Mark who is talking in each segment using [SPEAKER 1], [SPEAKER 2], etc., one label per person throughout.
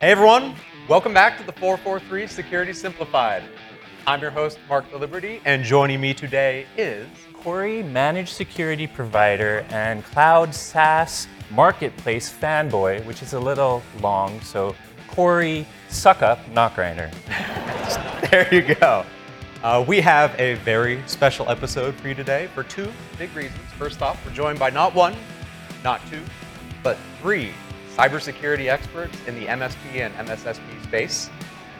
[SPEAKER 1] Hey everyone, welcome back to the 443 Security Simplified. I'm your host, Marc Laliberte, and joining me today is
[SPEAKER 2] Corey, managed security provider and cloud SaaS marketplace fanboy, which is a little long, so Corey, suck up, not grinder.
[SPEAKER 1] there you go. Uh, we have a very special episode for you today for two big reasons. First off, we're joined by not one, not two, but three cybersecurity experts in the MSP and MSSP space.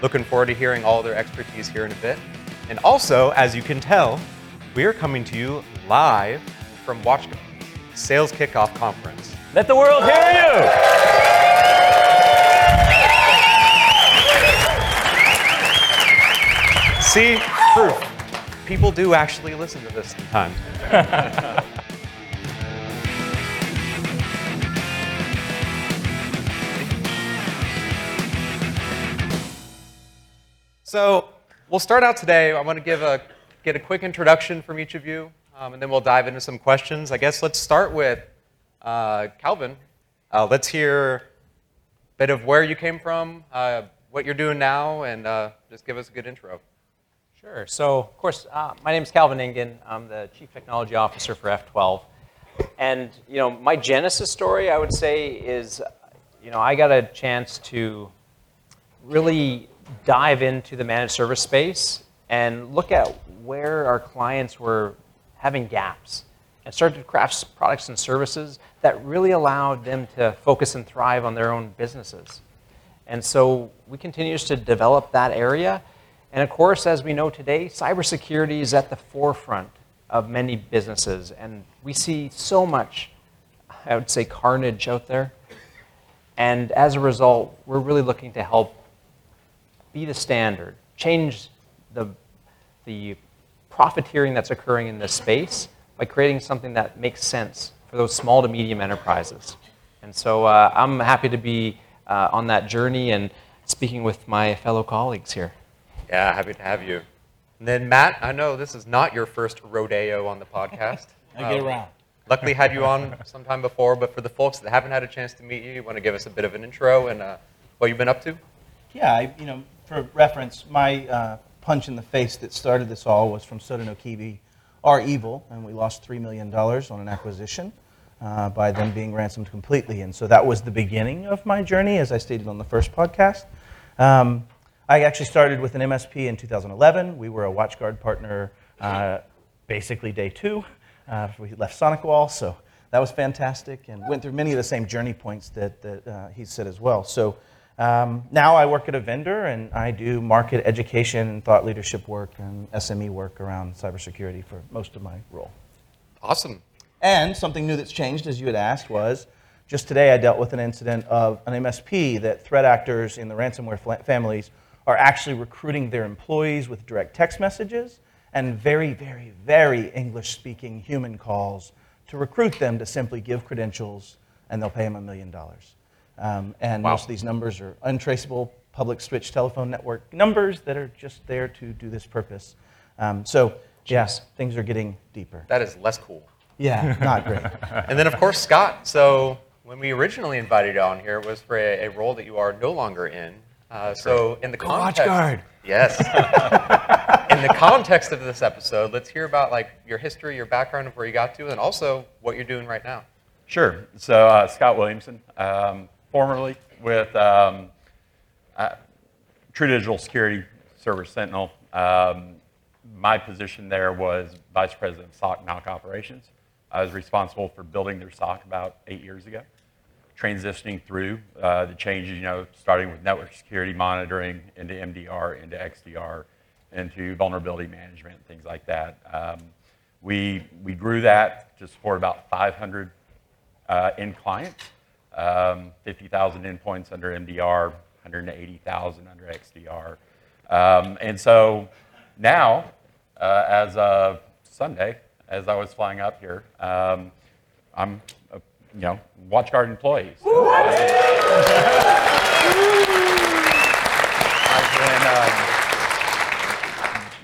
[SPEAKER 1] Looking forward to hearing all their expertise here in a bit. And also, as you can tell, we are coming to you live from WatchGuard Sales Kickoff Conference.
[SPEAKER 2] Let the world hear you!
[SPEAKER 1] See, proof. People do actually listen to this sometimes. So we'll start out today. I want to give a get a quick introduction from each of you, um, and then we'll dive into some questions. I guess let's start with uh, Calvin. Uh, let's hear a bit of where you came from, uh, what you're doing now, and uh, just give us a good intro.
[SPEAKER 3] Sure. So, of course, uh, my name is Calvin Engen. I'm the Chief Technology Officer for F12. And, you know, my genesis story, I would say, is, you know, I got a chance to really dive into the managed service space and look at where our clients were having gaps and started to craft products and services that really allowed them to focus and thrive on their own businesses. And so we continue to develop that area. And of course, as we know today, cybersecurity is at the forefront of many businesses. And we see so much, I would say, carnage out there. And as a result, we're really looking to help be the standard, change the, the profiteering that's occurring in this space by creating something that makes sense for those small to medium enterprises. And so uh, I'm happy to be uh, on that journey and speaking with my fellow colleagues here.
[SPEAKER 1] Yeah, happy to have you. And then Matt, I know this is not your first rodeo on the podcast.
[SPEAKER 4] I get
[SPEAKER 1] Um,
[SPEAKER 4] around.
[SPEAKER 1] Luckily, had you on sometime before, but for the folks that haven't had a chance to meet you, you want to give us a bit of an intro and uh, what you've been up to?
[SPEAKER 4] Yeah, I, you know, for reference, my uh, punch in the face that started this all was from Sodinokibi, are evil, and we lost $3 million on an acquisition uh, by them being ransomed completely. And so that was the beginning of my journey, as I stated on the first podcast. Um, I actually started with an MSP in 2011. We were a WatchGuard partner uh, basically day two. Uh, we left SonicWall, so that was fantastic and went through many of the same journey points that, that uh, he said as well. So um, now I work at a vendor and I do market education and thought leadership work and SME work around cybersecurity for most of my role.
[SPEAKER 1] Awesome.
[SPEAKER 4] And something new that's changed, as you had asked, was just today I dealt with an incident of an MSP that threat actors in the ransomware families are actually recruiting their employees with direct text messages and very, very, very English speaking human calls to recruit them to simply give credentials and they'll pay them a million dollars. Um, And
[SPEAKER 1] Wow.
[SPEAKER 4] most of these numbers are untraceable public switch telephone network numbers that are just there to do this purpose. Um, so, yes, things are getting deeper.
[SPEAKER 1] That is less cool.
[SPEAKER 4] Yeah, not great.
[SPEAKER 1] And then, of course, Scott. So when we originally invited you on here, it was for a, a role that you are no longer in. Uh, so in the context,
[SPEAKER 4] WatchGuard.
[SPEAKER 1] Yes. in the context of this episode, let's hear about like your history, your background of where you got to, and also what you're doing right now.
[SPEAKER 5] Sure. So uh, Scott Williamson, um, formerly with um, uh, True Digital Security Service Sentinel. Um, my position there was Vice President of SOC NOC Operations. I was responsible for building their SOC about eight years ago, transitioning through uh, the changes, you know, starting with network security monitoring into MDR, into XDR, into vulnerability management, things like that. Um, we, we grew that to support about 500 uh, end clients, um, 50,000 endpoints under MDR, 180,000 under XDR. Um, and so now, uh, as of Sunday, as I was flying up here, um, I'm a you know WatchGuard employee. So, I've been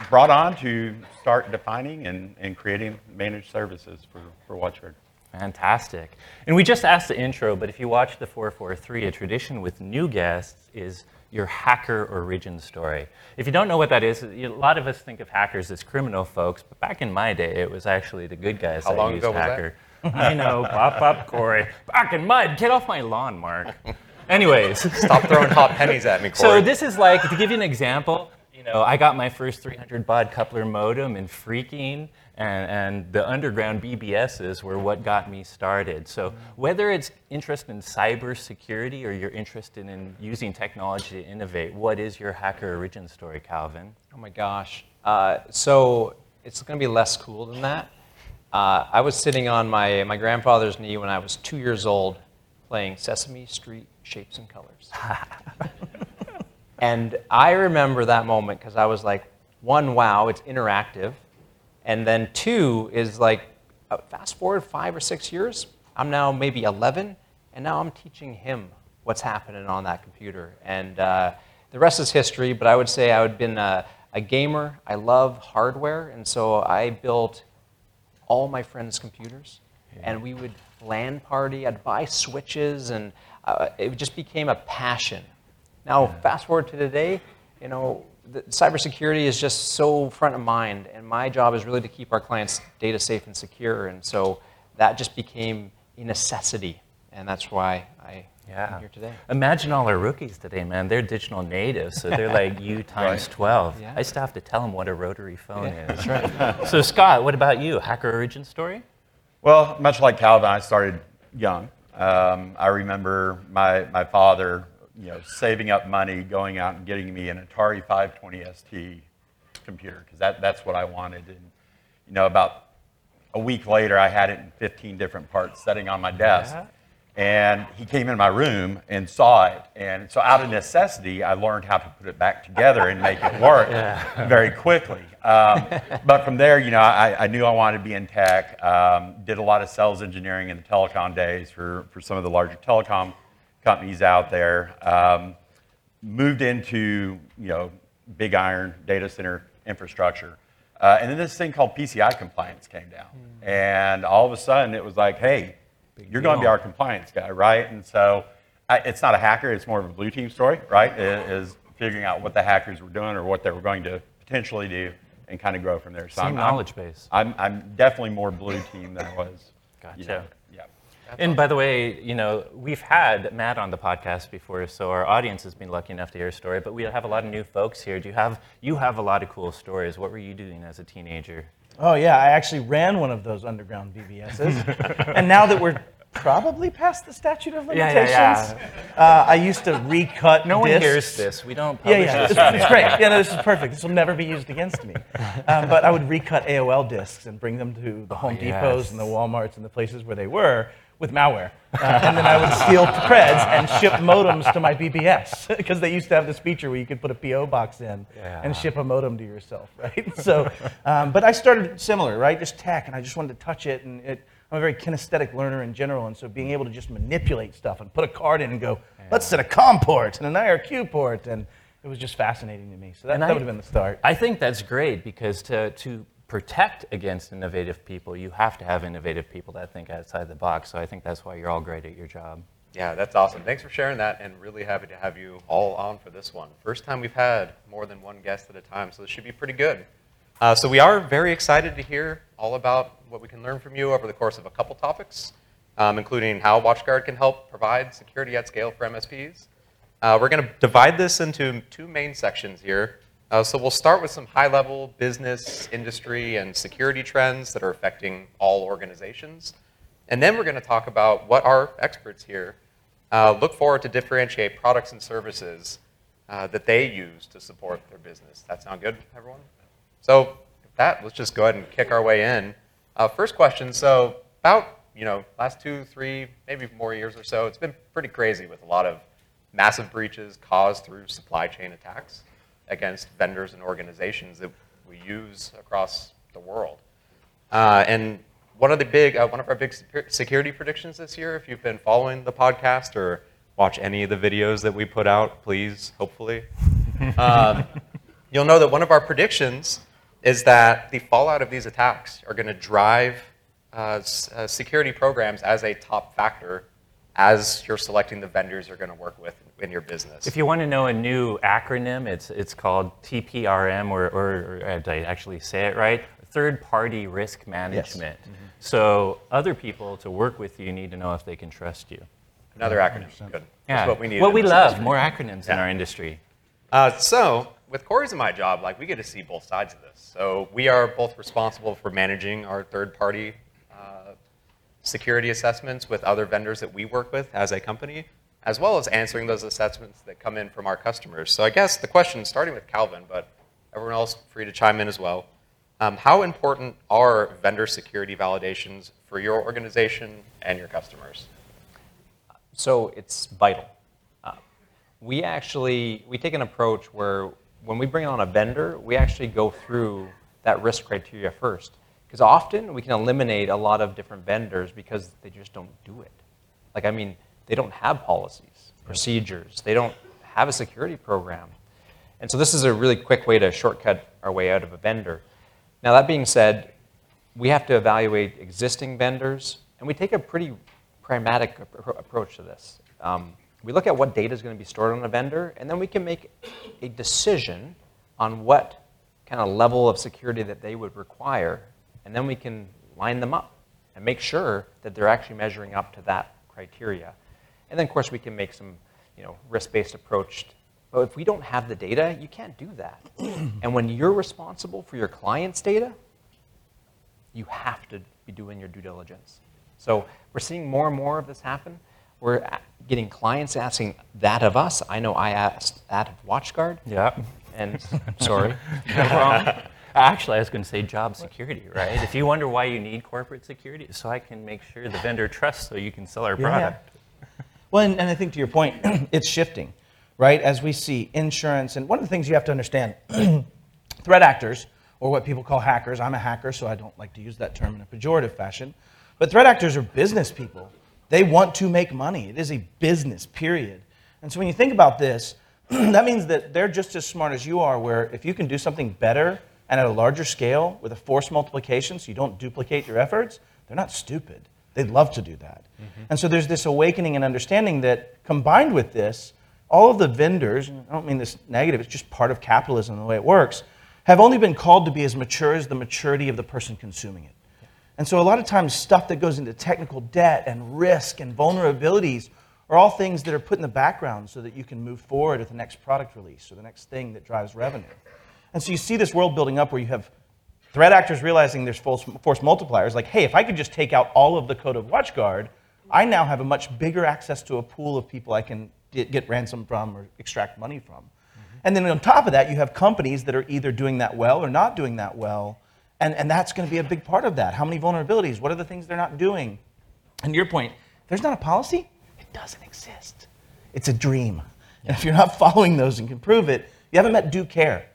[SPEAKER 5] um, brought on to start defining and, and creating managed services for, for WatchGuard.
[SPEAKER 2] Fantastic. And we just asked the intro, but if you watch the 443, a tradition with new guests is your hacker origin story. If you don't know what that is, a lot of us think of hackers as criminal folks, but back in my day, it was actually the good guys
[SPEAKER 1] How
[SPEAKER 2] that
[SPEAKER 1] long
[SPEAKER 2] used
[SPEAKER 1] ago was that?
[SPEAKER 2] hacker. I know, pop up, Corey. Back in my, get off my lawn, Mark. Anyways.
[SPEAKER 1] Stop throwing hot pennies at me, Corey.
[SPEAKER 2] So this is like to give you an example. You know, I got my first 300 baud coupler modem in freaking, and, and the underground BBSs were what got me started. So whether it's interest in cybersecurity or you're interested in using technology to innovate, what is your hacker origin story, Calvin?
[SPEAKER 3] Oh my gosh. Uh, so it's going to be less cool than that. Uh, I was sitting on my, my grandfather's knee when I was two years old playing Sesame Street Shapes and Colors. and I remember that moment because I was like, one, wow, it's interactive. And then two is like, uh, fast forward five or six years, I'm now maybe 11, and now I'm teaching him what's happening on that computer. And uh, the rest is history, but I would say I would have been a, a gamer. I love hardware, and so I built all my friends' computers, and we would LAN party. I'd buy switches, and uh, it just became a passion. Now, fast forward to today, you know, the, cybersecurity is just so front of mind, and my job is really to keep our clients' data safe and secure, and so that just became a necessity, and that's why I am here today.
[SPEAKER 2] Imagine all our rookies today, man. They're digital natives, so they're like you times 12.
[SPEAKER 3] Yeah.
[SPEAKER 2] I still have to tell them what a rotary phone
[SPEAKER 3] Yeah,
[SPEAKER 2] is. right. so, Scott, what about you? Hacker origin story?
[SPEAKER 5] Well, much like Calvin, I started young. Um, I remember my, my father, you know, saving up money, going out and getting me an Atari 520 ST computer because that, that's what I wanted. And you know, about a week later, I had it in 15 different parts sitting on my desk.
[SPEAKER 2] Yeah.
[SPEAKER 5] And he came in my room and saw it. And so, out of necessity, I learned how to put it back together and make it work very quickly. Um, but from there, you know, I, I knew I wanted to be in tech. Um, did a lot of sales engineering in the telecom days for, for some of the larger telecom companies out there. Um, moved into you know big iron data center infrastructure, uh, and then this thing called PCI compliance came down, and all of a sudden it was like, hey, you're going to be our compliance guy, right? And so I, it's not a hacker; it's more of a blue team story, right? It is figuring out what the hackers were doing or what they were going to potentially do, and kind of grow from there. So
[SPEAKER 2] Same
[SPEAKER 5] I'm- I'm-
[SPEAKER 2] knowledge base.
[SPEAKER 5] I'm, I'm definitely more blue team than I was.
[SPEAKER 2] Gotcha.
[SPEAKER 5] You know.
[SPEAKER 2] And by the way, you know, we've had Matt on the podcast before, so our audience has been lucky enough to hear a story. But we have a lot of new folks here. Do you have you have a lot of cool stories? What were you doing as a teenager?
[SPEAKER 4] Oh yeah, I actually ran one of those underground BBSs, and now that we're probably past the statute of
[SPEAKER 2] Yeah,
[SPEAKER 4] limitations,
[SPEAKER 2] yeah,
[SPEAKER 4] Uh, I used to recut.
[SPEAKER 2] No one
[SPEAKER 4] discs.
[SPEAKER 2] hears this. We don't
[SPEAKER 4] Yeah, yeah,
[SPEAKER 2] this.
[SPEAKER 4] it's, it's great. Yeah, no, this is perfect. This will never be used against me. Um, but I would recut AOL discs and bring them to the Home Depots
[SPEAKER 2] yes.
[SPEAKER 4] and the WalMarts and the places where they were with malware. Uh, and then I would steal creds and ship modems to my BBS because they used to have this feature where you could put a PO box in
[SPEAKER 2] Yeah.
[SPEAKER 4] and ship a modem to yourself, right? So, um, but I started similar, right? Just tech, and I just wanted to touch it, and it, I'm a very kinesthetic learner in general, and so being able to just manipulate stuff and put a card in and go, let's set a COM port and an IRQ port, and it was just fascinating to me. So that, that would have been the start.
[SPEAKER 2] I think that's great because to, to protect against innovative people, you have to have innovative people that think outside the box. So I think that's why you're all great at your job.
[SPEAKER 1] Yeah, that's awesome. Thanks for sharing that, and really happy to have you all on for this one. First time we've had more than one guest at a time, so this should be pretty good. Uh, so we are very excited to hear all about what we can learn from you over the course of a couple topics, um, including how WatchGuard can help provide security at scale for MSPs. Uh, we're going to divide this into two main sections here. Uh, so we'll start with some high-level business, industry, and security trends that are affecting all organizations. And then we're going to talk about what our experts here uh, look for to differentiate products and services uh, that they use to support their business. That sound good, everyone? So with that, let's just go ahead and kick our way in. Uh, first question, so about, you know, last two, three, maybe more years or so, it's been pretty crazy with a lot of massive breaches caused through supply chain attacks against vendors and organizations that we use across the world. Uh, and one of the big, uh, one of our big security predictions this year, if you've been following the podcast or watch any of the videos that we put out, please, hopefully, um, you'll know that one of our predictions is that the fallout of these attacks are going to drive uh, s- uh, security programs as a top factor as you're selecting the vendors you're going to work with in your business?
[SPEAKER 2] If you want to know a new acronym, it's, it's called TPRM, or, or, or did I actually say it right? Third party risk management. Yes. So, other people to work with you need to know if they can trust you.
[SPEAKER 1] Another acronym. Good. That's what we need.
[SPEAKER 2] What
[SPEAKER 1] in
[SPEAKER 2] we love,
[SPEAKER 1] industry.
[SPEAKER 2] more acronyms in our industry.
[SPEAKER 1] Uh, so, with Corey's and my job, like we get to see both sides of this. So, we are both responsible for managing our third-party uh, security assessments with other vendors that we work with as a company, as well as answering those assessments that come in from our customers. So, I guess the question, starting with Calvin, but everyone else free to chime in as well. Um, how important are vendor security validations for your organization and your customers?
[SPEAKER 3] So it's vital. Uh, we actually we take an approach where when we bring on a vendor, we actually go through that risk criteria first. Because often we can eliminate a lot of different vendors because they just don't do it. Like I mean, they don't have policies, procedures. They don't have a security program. And so this is a really quick way to shortcut our way out of a vendor. Now that being said, we have to evaluate existing vendors, and we take a pretty pragmatic approach to this. Um, we look at what data is going to be stored on a vendor, and then we can make a decision on what kind of level of security that they would require, and then we can line them up and make sure that they're actually measuring up to that criteria. And then, of course, we can make some, you know, risk-based approach. But if we don't have the data, you can't do that. and when you're responsible for your client's data, you have to be doing your due diligence. So we're seeing more and more of this happen. We're getting clients asking that of us. I know I asked that of WatchGuard.
[SPEAKER 2] Yeah.
[SPEAKER 3] And sorry.
[SPEAKER 2] wrong. Actually, I was going to say job security, right? If you wonder why you need corporate security, so I can make sure the vendor trusts so you can sell our
[SPEAKER 4] Yeah.
[SPEAKER 2] product.
[SPEAKER 4] Well, and, and I think to your point, it's shifting, right? As we see insurance, and one of the things you have to understand threat actors, or what people call hackers, I'm a hacker, so I don't like to use that term in a pejorative fashion, but threat actors are business people. They want to make money. It is a business, period. And so when you think about this, that means that they're just as smart as you are, where if you can do something better and at a larger scale with a force multiplication so you don't duplicate your efforts, they're not stupid. They'd love to do that. Mm-hmm. And so there's this awakening and understanding that combined with this, all of the vendors, and I don't mean this negative, it's just part of capitalism, the way it works, have only been called to be as mature as the maturity of the person consuming it. And so a lot of times stuff that goes into technical debt and risk and vulnerabilities are all things that are put in the background so that you can move forward with the next product release or the next thing that drives revenue. And so you see this world building up where you have threat actors realizing there's force, force multipliers like, hey, if I could just take out all of the code of WatchGuard, I now have a much bigger access to a pool of people I can get, ransom from or extract money from. Mm-hmm. And then on top of that, you have companies that are either doing that well or not doing that well. And, and that's going to be a big part of that. How many vulnerabilities? What are the things they're not doing? And to your point, there's not a policy, it doesn't exist. It's a dream. And if you're not following those and can prove it, you haven't met due care.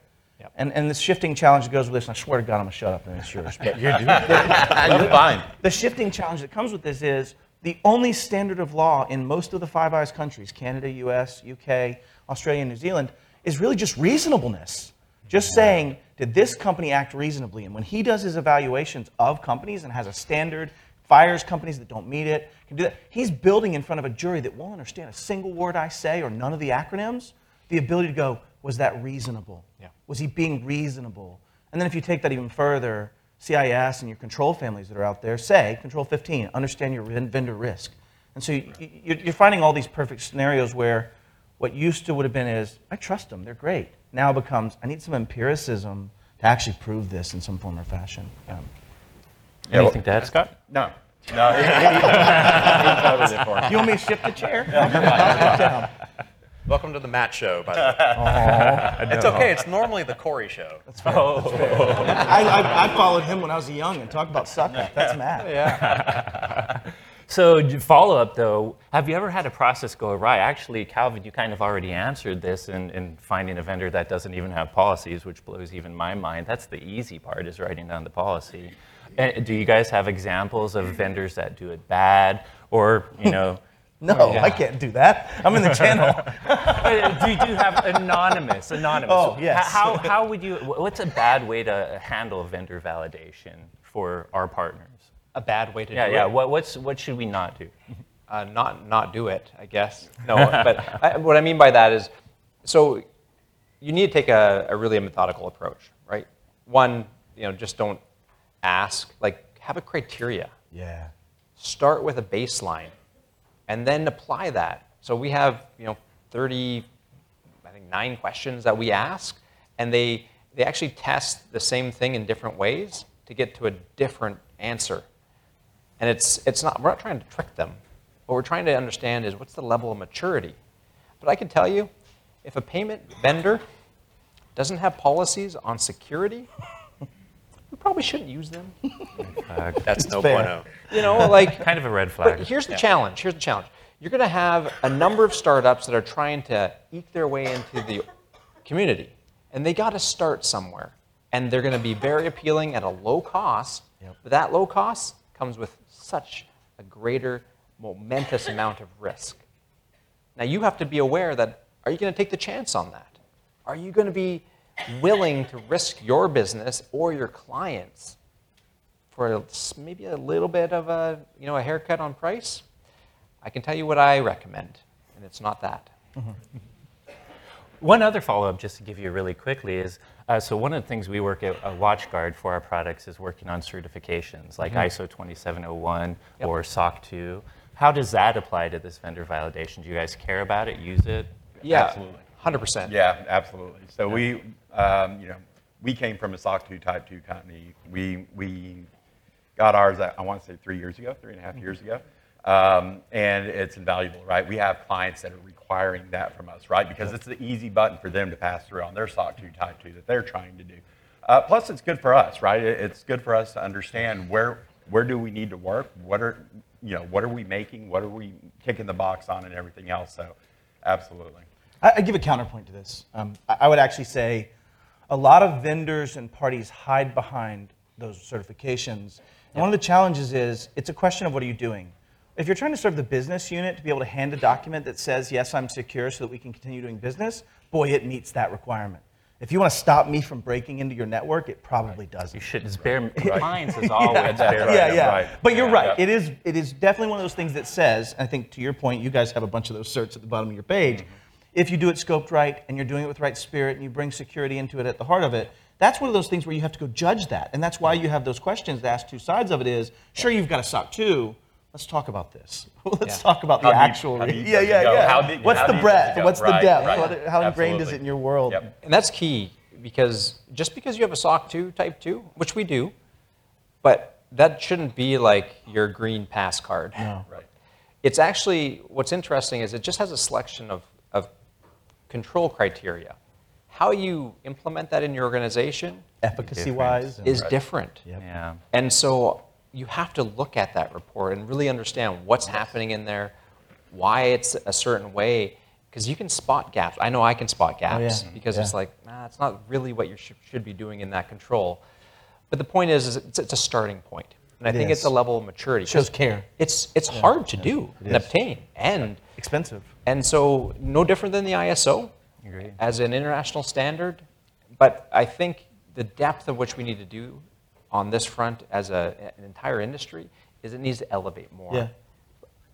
[SPEAKER 4] And, and this shifting challenge that goes with this, and I swear to God, I'm going to shut up and it's yours. But
[SPEAKER 5] You're fine.
[SPEAKER 4] the shifting challenge that comes with this is the only standard of law in most of the Five Eyes countries Canada, US, UK, Australia, and New Zealand is really just reasonableness. Just saying, did this company act reasonably? And when he does his evaluations of companies and has a standard, fires companies that don't meet it, can do that, he's building in front of a jury that won't understand a single word I say or none of the acronyms, the ability to go, was that reasonable?
[SPEAKER 3] Yeah.
[SPEAKER 4] Was he being reasonable? And then if you take that even further, CIS and your control families that are out there say, Control 15, understand your vendor risk. And so you, you- you're finding all these perfect scenarios where what used to would have been is, I trust them, they're great. Now becomes, I need some empiricism to actually prove this in some form or fashion. Um,
[SPEAKER 5] Yeah,
[SPEAKER 2] Anything to add, Scott?
[SPEAKER 5] No. No, he, he, he covered it for me.
[SPEAKER 4] you want me to shift the chair?
[SPEAKER 1] Welcome to the Matt Show, by the way. It's okay. It's normally the Corey Show. Oh.
[SPEAKER 4] I, I, I followed him when I was young and talked about sucking. That's Matt. Yeah.
[SPEAKER 2] So j- follow up though, have you ever had a process go awry? Actually, Calvin, you kind of already answered this in, in finding a vendor that doesn't even have policies, which blows even my mind. That's the easy part is writing down the policy. Do you guys have examples of vendors that do it bad, or you know?
[SPEAKER 4] No,
[SPEAKER 2] Yeah.
[SPEAKER 4] I can't do that. I'm in the channel.
[SPEAKER 2] Uh, do you do have anonymous? Anonymous.
[SPEAKER 4] Oh, yes.
[SPEAKER 2] How, how would you? wh- What's a bad way to handle vendor validation for our partners?
[SPEAKER 3] a bad way to
[SPEAKER 2] Yeah,
[SPEAKER 3] do
[SPEAKER 2] yeah.
[SPEAKER 3] it.
[SPEAKER 2] What, what's, what should we not do?
[SPEAKER 3] uh, not not do it, I guess. No, but I, what I mean by that is, so you need to take a, a really methodical approach, right? One, you know, just don't ask. Like, have a criteria.
[SPEAKER 4] Yeah.
[SPEAKER 3] Start with a baseline, and then apply that. So we have, you know, 30, I think nine questions that we ask, and they they actually test the same thing in different ways to get to a different answer. And it's, it's not, we're not trying to trick them. What we're trying to understand is what's the level of maturity. But I can tell you, if a payment vendor doesn't have policies on security, we probably shouldn't use them.
[SPEAKER 1] That's no
[SPEAKER 4] fair.
[SPEAKER 1] bueno.
[SPEAKER 3] You know, like,
[SPEAKER 2] Kind of a red flag.
[SPEAKER 3] but here's the challenge. Here's the challenge. You're going to have a number of startups that are trying to eke their way into the community, and they got to start somewhere. And they're going to be very appealing at a low cost, Yep. but that low cost comes with such a greater, momentous amount of risk. Now you have to be aware that are you going to take the chance on that? Are you going to be willing to risk your business or your clients for maybe a little bit of a you know a haircut on price? I can tell you what I recommend, and it's not that.
[SPEAKER 2] One other follow-up, just to give you really quickly, is uh, so one of the things we work at uh, WatchGuard for our products is working on certifications like ISO 2701
[SPEAKER 3] Yep.
[SPEAKER 2] or SOC 2. How does that apply to this vendor validation? Do you guys care about it? Use it?
[SPEAKER 3] Yeah,
[SPEAKER 5] Absolutely.
[SPEAKER 3] hundred percent.
[SPEAKER 5] Yeah, absolutely. So we, um, you know, we came from a SOC 2 Type 2 company. We, we got ours, I want to say three years ago, three and a half years ago. Um, and it's invaluable, right? We have clients that are requiring that from us, right? Because it's the easy button for them to pass through on their SOC 2 Type 2 that they're trying to do. Uh, plus, it's good for us, right? It's good for us to understand where, where do we need to work? What are, you know, what are we making? What are we kicking the box on and everything else? So, absolutely.
[SPEAKER 4] I, I give a counterpoint to this. Um, I, I would actually say a lot of vendors and parties hide behind those certifications. And one of the challenges is it's a question of what are you doing? If you're trying to serve the business unit to be able to hand a document that says, yes, I'm secure so that we can continue doing business, boy, it meets that requirement. If you want to stop me from breaking into your network, it probably doesn't.
[SPEAKER 2] You should. It's bare compliance is always bare.
[SPEAKER 5] right,
[SPEAKER 4] yeah, yeah.
[SPEAKER 5] right.
[SPEAKER 4] But you're
[SPEAKER 5] Yeah.
[SPEAKER 4] right.
[SPEAKER 5] Yeah.
[SPEAKER 4] It is it is definitely one of those things that says, I think to your point, you guys have a bunch of those certs at the bottom of your page. Mm-hmm. If you do it scoped right and you're doing it with right spirit and you bring security into it at the heart of it, that's one of those things where you have to go judge that. And that's why you have those questions to ask two sides of it is, sure you've got a SOC 2, let's talk about this. let's
[SPEAKER 3] Yeah.
[SPEAKER 4] talk about
[SPEAKER 5] How
[SPEAKER 4] the
[SPEAKER 5] deep-
[SPEAKER 4] actual
[SPEAKER 5] how
[SPEAKER 4] re- Yeah, yeah, yeah.
[SPEAKER 5] How deep-
[SPEAKER 4] What's
[SPEAKER 5] how
[SPEAKER 4] the
[SPEAKER 5] deep does it
[SPEAKER 4] breadth?
[SPEAKER 5] go?
[SPEAKER 4] What's the depth?
[SPEAKER 5] right.
[SPEAKER 4] What, how ingrained is it in your world?
[SPEAKER 5] Yep.
[SPEAKER 3] And that's key because just because you have a SOC 2 Type 2, which we do, but that shouldn't be like your green pass card.
[SPEAKER 4] No.
[SPEAKER 5] Right.
[SPEAKER 3] It's actually, what's interesting is it just has a selection of, of control criteria. How you implement that in your organization
[SPEAKER 4] Efficacy wise.
[SPEAKER 3] is different.
[SPEAKER 4] Yep.
[SPEAKER 2] Yeah.
[SPEAKER 3] And so you have to look at that report and really understand what's happening in there, why it's a certain way, because you can spot gaps. I know I can spot oh, gaps mm-hmm.
[SPEAKER 4] yeah.
[SPEAKER 3] because
[SPEAKER 4] Yeah.
[SPEAKER 3] it's like, nah, it's not really what you should, should be doing in that control. But the point is, is it's, it's a starting point. And I
[SPEAKER 4] It
[SPEAKER 3] think it's a level of maturity. 'cause
[SPEAKER 4] Shows care.
[SPEAKER 3] It's, it's hard to do and
[SPEAKER 4] is.
[SPEAKER 3] obtain. And,
[SPEAKER 4] Expensive.
[SPEAKER 3] and so, no different than the ISO
[SPEAKER 2] Agreed.
[SPEAKER 3] as an international standard. But I think the depth of which we need to do on this front as a, an entire industry is it needs to elevate more.
[SPEAKER 4] Yeah.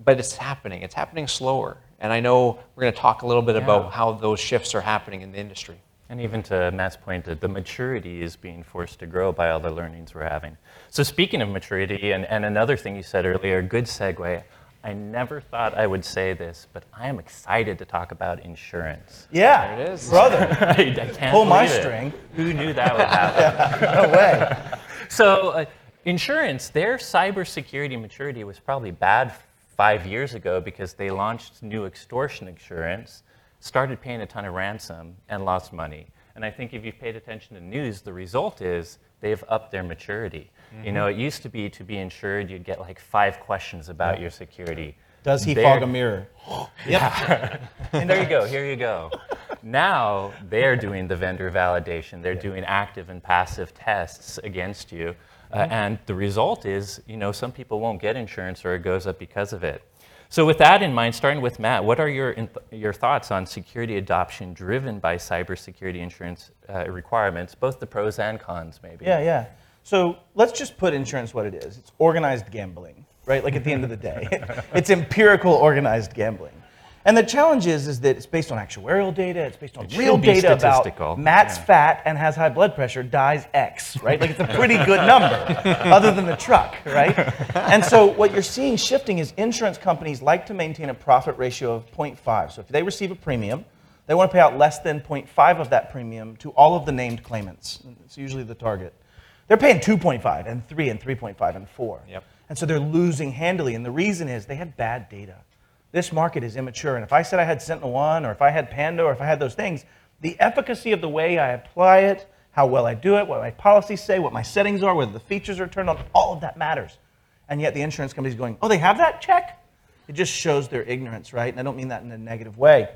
[SPEAKER 3] But it's happening. It's happening slower. And I know we're going to talk a little bit
[SPEAKER 2] Yeah.
[SPEAKER 3] about how those shifts are happening in the industry.
[SPEAKER 2] And even to Matt's point, that the maturity is being forced to grow by all the learnings we're having. So speaking of maturity, and, and another thing you said earlier, good segue. I never thought I would say this, but I am excited to talk about insurance.
[SPEAKER 4] Yeah.
[SPEAKER 3] There it is.
[SPEAKER 4] Brother.
[SPEAKER 2] I, I can't
[SPEAKER 4] Pull my
[SPEAKER 2] believe it.
[SPEAKER 4] string.
[SPEAKER 2] Who knew that would happen?
[SPEAKER 4] No way.
[SPEAKER 2] So, uh, insurance, their cybersecurity maturity was probably bad five years ago because they launched new extortion insurance, started paying a ton of ransom, and lost money. And I think if you've paid attention to news, the result is they've upped their maturity. You know, it used to be to be insured, you'd get like five questions about your security.
[SPEAKER 4] Does he
[SPEAKER 2] They're-
[SPEAKER 4] fog a mirror? Yep.
[SPEAKER 2] and there you go, here you go. Now they're doing the vendor validation. They're doing active and passive tests against you. Uh, and the result is, you know, some people won't get insurance or it goes up because of it. So with that in mind, starting with Matt, what are your, your thoughts on security adoption driven by cybersecurity insurance uh, requirements, both the pros and cons maybe?
[SPEAKER 4] Yeah, yeah. So let's just put insurance what it is. It's organized gambling, right? Like at the end of the day, it's empirical organized gambling. And the challenge is, is that it's based on actuarial data. It's based on
[SPEAKER 2] It
[SPEAKER 4] real data about. Matt's fat and has high blood pressure, dies X, right? Like it's a pretty good number, other than the truck, right? And so what you're seeing shifting is insurance companies like to maintain a profit ratio of 0.5. So if they receive a premium, they want to pay out less than 0.5 of that premium to all of the named claimants. It's usually the target. They're paying 2.5 and 3 and 3.5 and 4.
[SPEAKER 3] Yep.
[SPEAKER 4] And so they're losing handily. And the reason is they have bad data. This market is immature. And if I said I had Sentinel One or if I had Panda or if I had those things, the efficacy of the way I apply it, how well I do it, what my policies say, what my settings are, whether the features are turned on, all of that matters. And yet the insurance company's going, oh, they have that? Check. It just shows their ignorance, right? And I don't mean that in a negative way.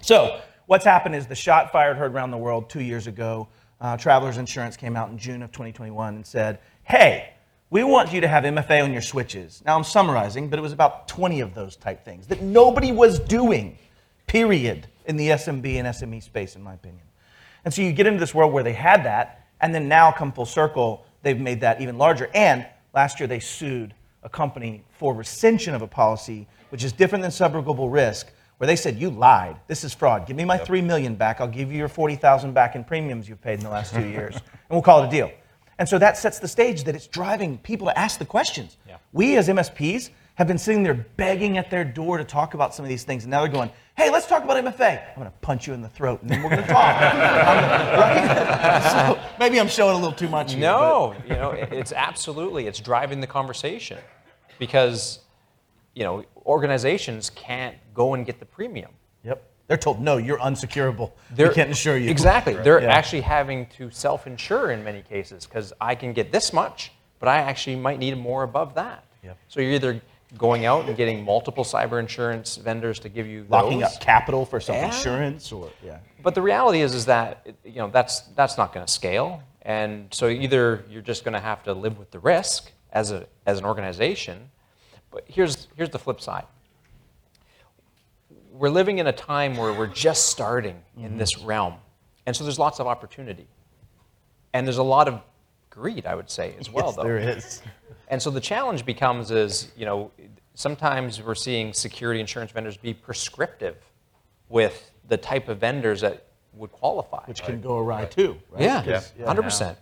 [SPEAKER 4] So, what's happened is the shot fired heard around the world two years ago. Uh, Travelers Insurance came out in June of 2021 and said, hey, we want you to have MFA on your switches. Now, I'm summarizing, but it was about 20 of those type things that nobody was doing, period, in the SMB and SME space, in my opinion. And so you get into this world where they had that, and then now come full circle, they've made that even larger. And last year they sued a company for rescission of a policy, which is different than subrogable risk, where they said, You lied. This is fraud. Give me my three million back. I'll give you your 40,000 back in premiums you've paid in the last two years, and we'll call it a deal. And so that sets the stage that it's driving people to ask the questions.
[SPEAKER 3] Yeah.
[SPEAKER 4] We as MSPs have been sitting there begging at their door to talk about some of these things, and now they're going, "Hey, let's talk about MFA." I'm going to punch you in the throat, and then we're going to talk. Um, right? so maybe I'm showing a little too much. Here,
[SPEAKER 3] No, you know, it's absolutely it's driving the conversation because you know organizations can't go and get the premium.
[SPEAKER 4] Yep. They're told, "No, you're unsecurable.
[SPEAKER 3] They're,
[SPEAKER 4] we can't insure you."
[SPEAKER 3] Exactly. They're
[SPEAKER 4] Yeah.
[SPEAKER 3] actually having to self-insure in many cases because I can get this much, but I actually might need more above that.
[SPEAKER 4] Yep.
[SPEAKER 3] So you're either going out and getting multiple cyber insurance vendors to give you
[SPEAKER 4] locking
[SPEAKER 3] those,
[SPEAKER 4] up capital for some
[SPEAKER 3] Yeah.
[SPEAKER 4] insurance, or yeah.
[SPEAKER 3] But the reality is, is that you know that's that's not going to scale, and so either you're just going to have to live with the risk as a as an organization. But here's here's the flip side. We're living in a time where we're just starting in this realm, and so there's lots of opportunity, and there's a lot of greed, I would say, as well.
[SPEAKER 4] yes,
[SPEAKER 3] though.
[SPEAKER 4] there is.
[SPEAKER 3] And so the challenge becomes is, you know, sometimes we're seeing security insurance vendors be prescriptive with the type of vendors that would qualify.
[SPEAKER 4] Which can go awry too. Right?
[SPEAKER 3] yeah,
[SPEAKER 4] 'Cause-
[SPEAKER 3] hundred percent.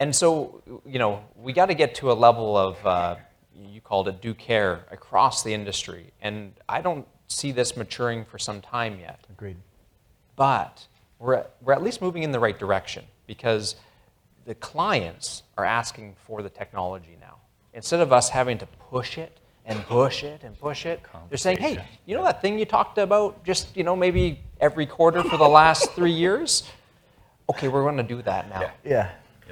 [SPEAKER 3] And so, you know, we got to get to a level of, uh, you called it due care across the industry, and I don't see this maturing for some time yet
[SPEAKER 4] Agreed.
[SPEAKER 3] but we're at, we're at least moving in the right direction because the clients are asking for the technology now. Instead of us having to push it and push it and push it, they're saying, "Hey, you know that thing you talked about just you know maybe every quarter for the last three years? Okay, we're going to do that now."
[SPEAKER 4] Yeah.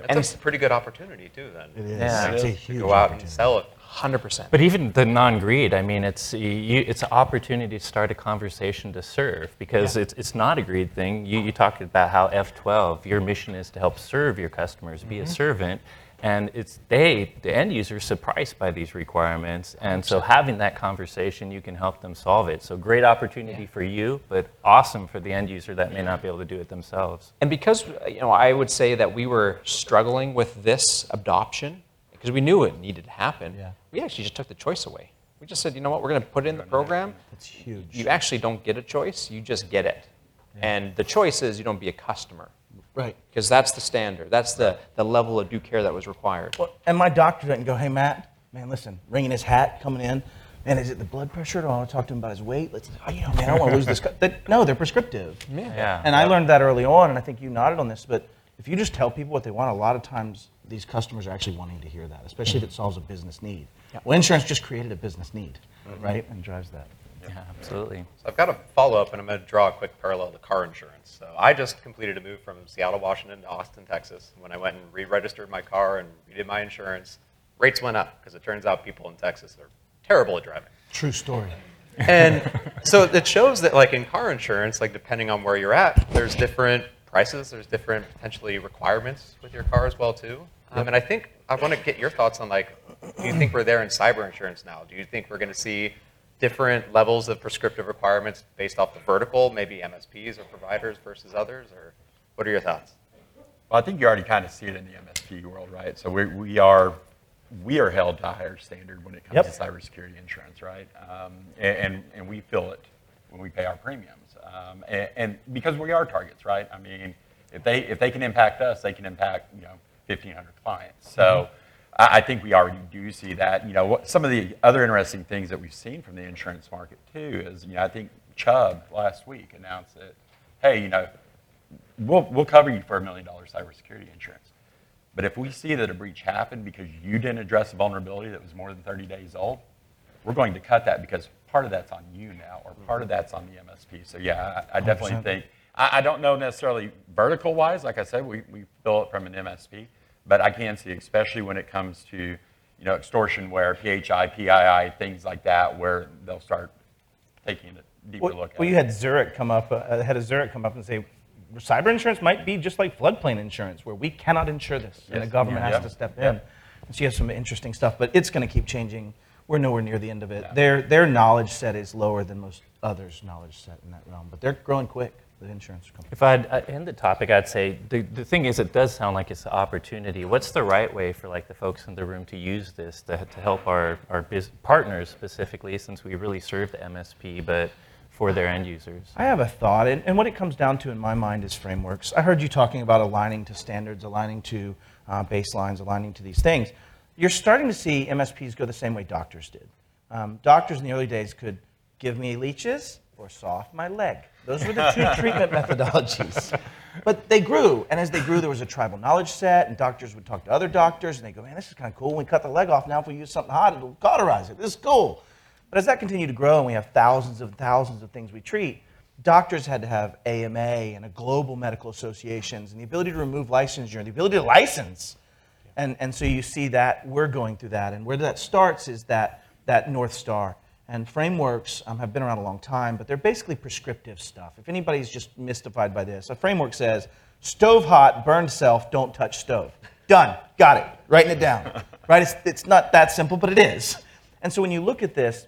[SPEAKER 1] That's a pretty good opportunity too. Then
[SPEAKER 4] It is.
[SPEAKER 2] Yeah.
[SPEAKER 4] It's a
[SPEAKER 1] to go out and sell it.
[SPEAKER 3] Hundred percent.
[SPEAKER 2] But even the non-greed, I mean, it's you, it's an opportunity to start a conversation to serve because it's, it's not a greed thing. You, you talked about how F12, your mission is to help serve your customers, be a mm-hmm. servant, and it's they, the end user, is surprised by these requirements, and so having that conversation, you can help them solve it. So great opportunity for you, but awesome for the end user that may not be able to do it themselves.
[SPEAKER 3] And because you know, I would say that we were struggling with this adoption because we knew it needed to happen.
[SPEAKER 4] Yeah.
[SPEAKER 3] We actually just took the choice away. We just said, you know what, we're going to put it in the program.
[SPEAKER 4] It's huge.
[SPEAKER 3] You actually don't get a choice; you just get it. And the choice is you don't be a customer
[SPEAKER 4] right.
[SPEAKER 3] because that's the standard. That's the, the level of due care that was required.
[SPEAKER 4] Well, and my doctor doesn't go, hey, Matt, man, listen, wringing his hat, coming in. Man, is it the blood pressure? Do I want to talk to him about his weight? Let's, oh, you know, man, I want to lose this. cut." That, no, they're prescriptive.
[SPEAKER 2] Yeah.
[SPEAKER 4] And I learned that early on, and I think you nodded on this, but if you just tell people what they want, a lot of times these customers are actually wanting to hear that, especially if it solves a business need. Yeah. Well, insurance just created a business need, mm-hmm. right? And drives that.
[SPEAKER 2] Yeah, absolutely.
[SPEAKER 1] So I've got a follow up, and I'm going to draw a quick parallel to car insurance. So I just completed a move from Seattle, Washington to Austin, Texas. When I went and re-registered my car and redid my insurance, rates went up because it turns out people in Texas are terrible at driving.
[SPEAKER 4] True story.
[SPEAKER 1] And so it shows that, like in car insurance, like depending on where you're at, there's different prices, there's different potentially requirements with your car as well too. Um, and I think I want to get your thoughts on like, do you think we're there in cyber insurance now? Do you think we're going to see different levels of prescriptive requirements based off the vertical, maybe MSPs or providers versus others, or what are your thoughts?
[SPEAKER 5] Well, I think you already kind of see it in the MSP world, right? So we, we are we are held to a higher standard when it comes
[SPEAKER 4] Yep.
[SPEAKER 5] to cybersecurity insurance, right? Um, and, and we feel it when we pay our premiums, um, and, and because we are targets, right? I mean, if they if they can impact us, they can impact you know 1,500 clients. So. I I think we already do see that. You know, what, some of the other interesting things that we've seen from the insurance market too is, you know, I think Chubb last week announced that, hey, you know, we'll, we'll cover you for a million dollar cybersecurity insurance. But if we see that a breach happened because you didn't address a vulnerability that was more than 30 days old, we're going to cut that because part of that's on you now, or part of that's on the MSP. So yeah, I, I definitely
[SPEAKER 4] 100%.
[SPEAKER 5] think I, I don't know necessarily vertical wise. Like I said, we, we bill it from an MSP, but I can see, especially when it comes to you know extortion, where PHI, PII, things like that, where they'll start taking a deeper
[SPEAKER 4] Well,
[SPEAKER 5] look at.
[SPEAKER 4] well,
[SPEAKER 5] it.
[SPEAKER 4] you had Zurich come up, uh, had a Zurich come up and say, cyber insurance might be just like floodplain insurance, where we cannot insure this, and the government
[SPEAKER 5] Yeah.
[SPEAKER 4] has
[SPEAKER 5] Yeah.
[SPEAKER 4] to step in.
[SPEAKER 5] Yeah.
[SPEAKER 4] And so you have some interesting stuff, but it's going to keep changing. We're nowhere near the end of it. Their their knowledge set is lower than most others' knowledge set in that realm, but they're growing quick. The insurance company.
[SPEAKER 2] If I'd uh, end the topic, I'd say the, the thing is, it does sound like it's an opportunity. What's the right way for like the folks in the room to use this to, to help our, our biz- partners specifically, since we really serve the MSP, but for their end users?
[SPEAKER 4] I have a thought, and, and what it comes down to in my mind is frameworks. I heard you talking about aligning to standards, aligning to uh, baselines, aligning to these things. You're starting to see MSPs go the same way doctors did. Um, doctors in the early days could give me leeches or saw off my leg. Those were the two treatment methodologies. But they grew, and as they grew, there was a tribal knowledge set, and doctors would talk to other doctors, and they go, man, this is kind of cool. When we cut the leg off, now if we use something hot, it'll cauterize it. This is cool. But as that continued to grow, and we have thousands and thousands of things we treat, doctors had to have AMA and a global medical associations, and the ability to remove licensure, and the ability to license. And, and so you see that we're going through that. And where that starts is that, that North Star. And frameworks um, have been around a long time, but they're basically prescriptive stuff. If anybody's just mystified by this, a framework says stove hot, burn self, don't touch stove. Done. Got it. Writing it down. right? It's, it's not that simple, but it is. And so when you look at this,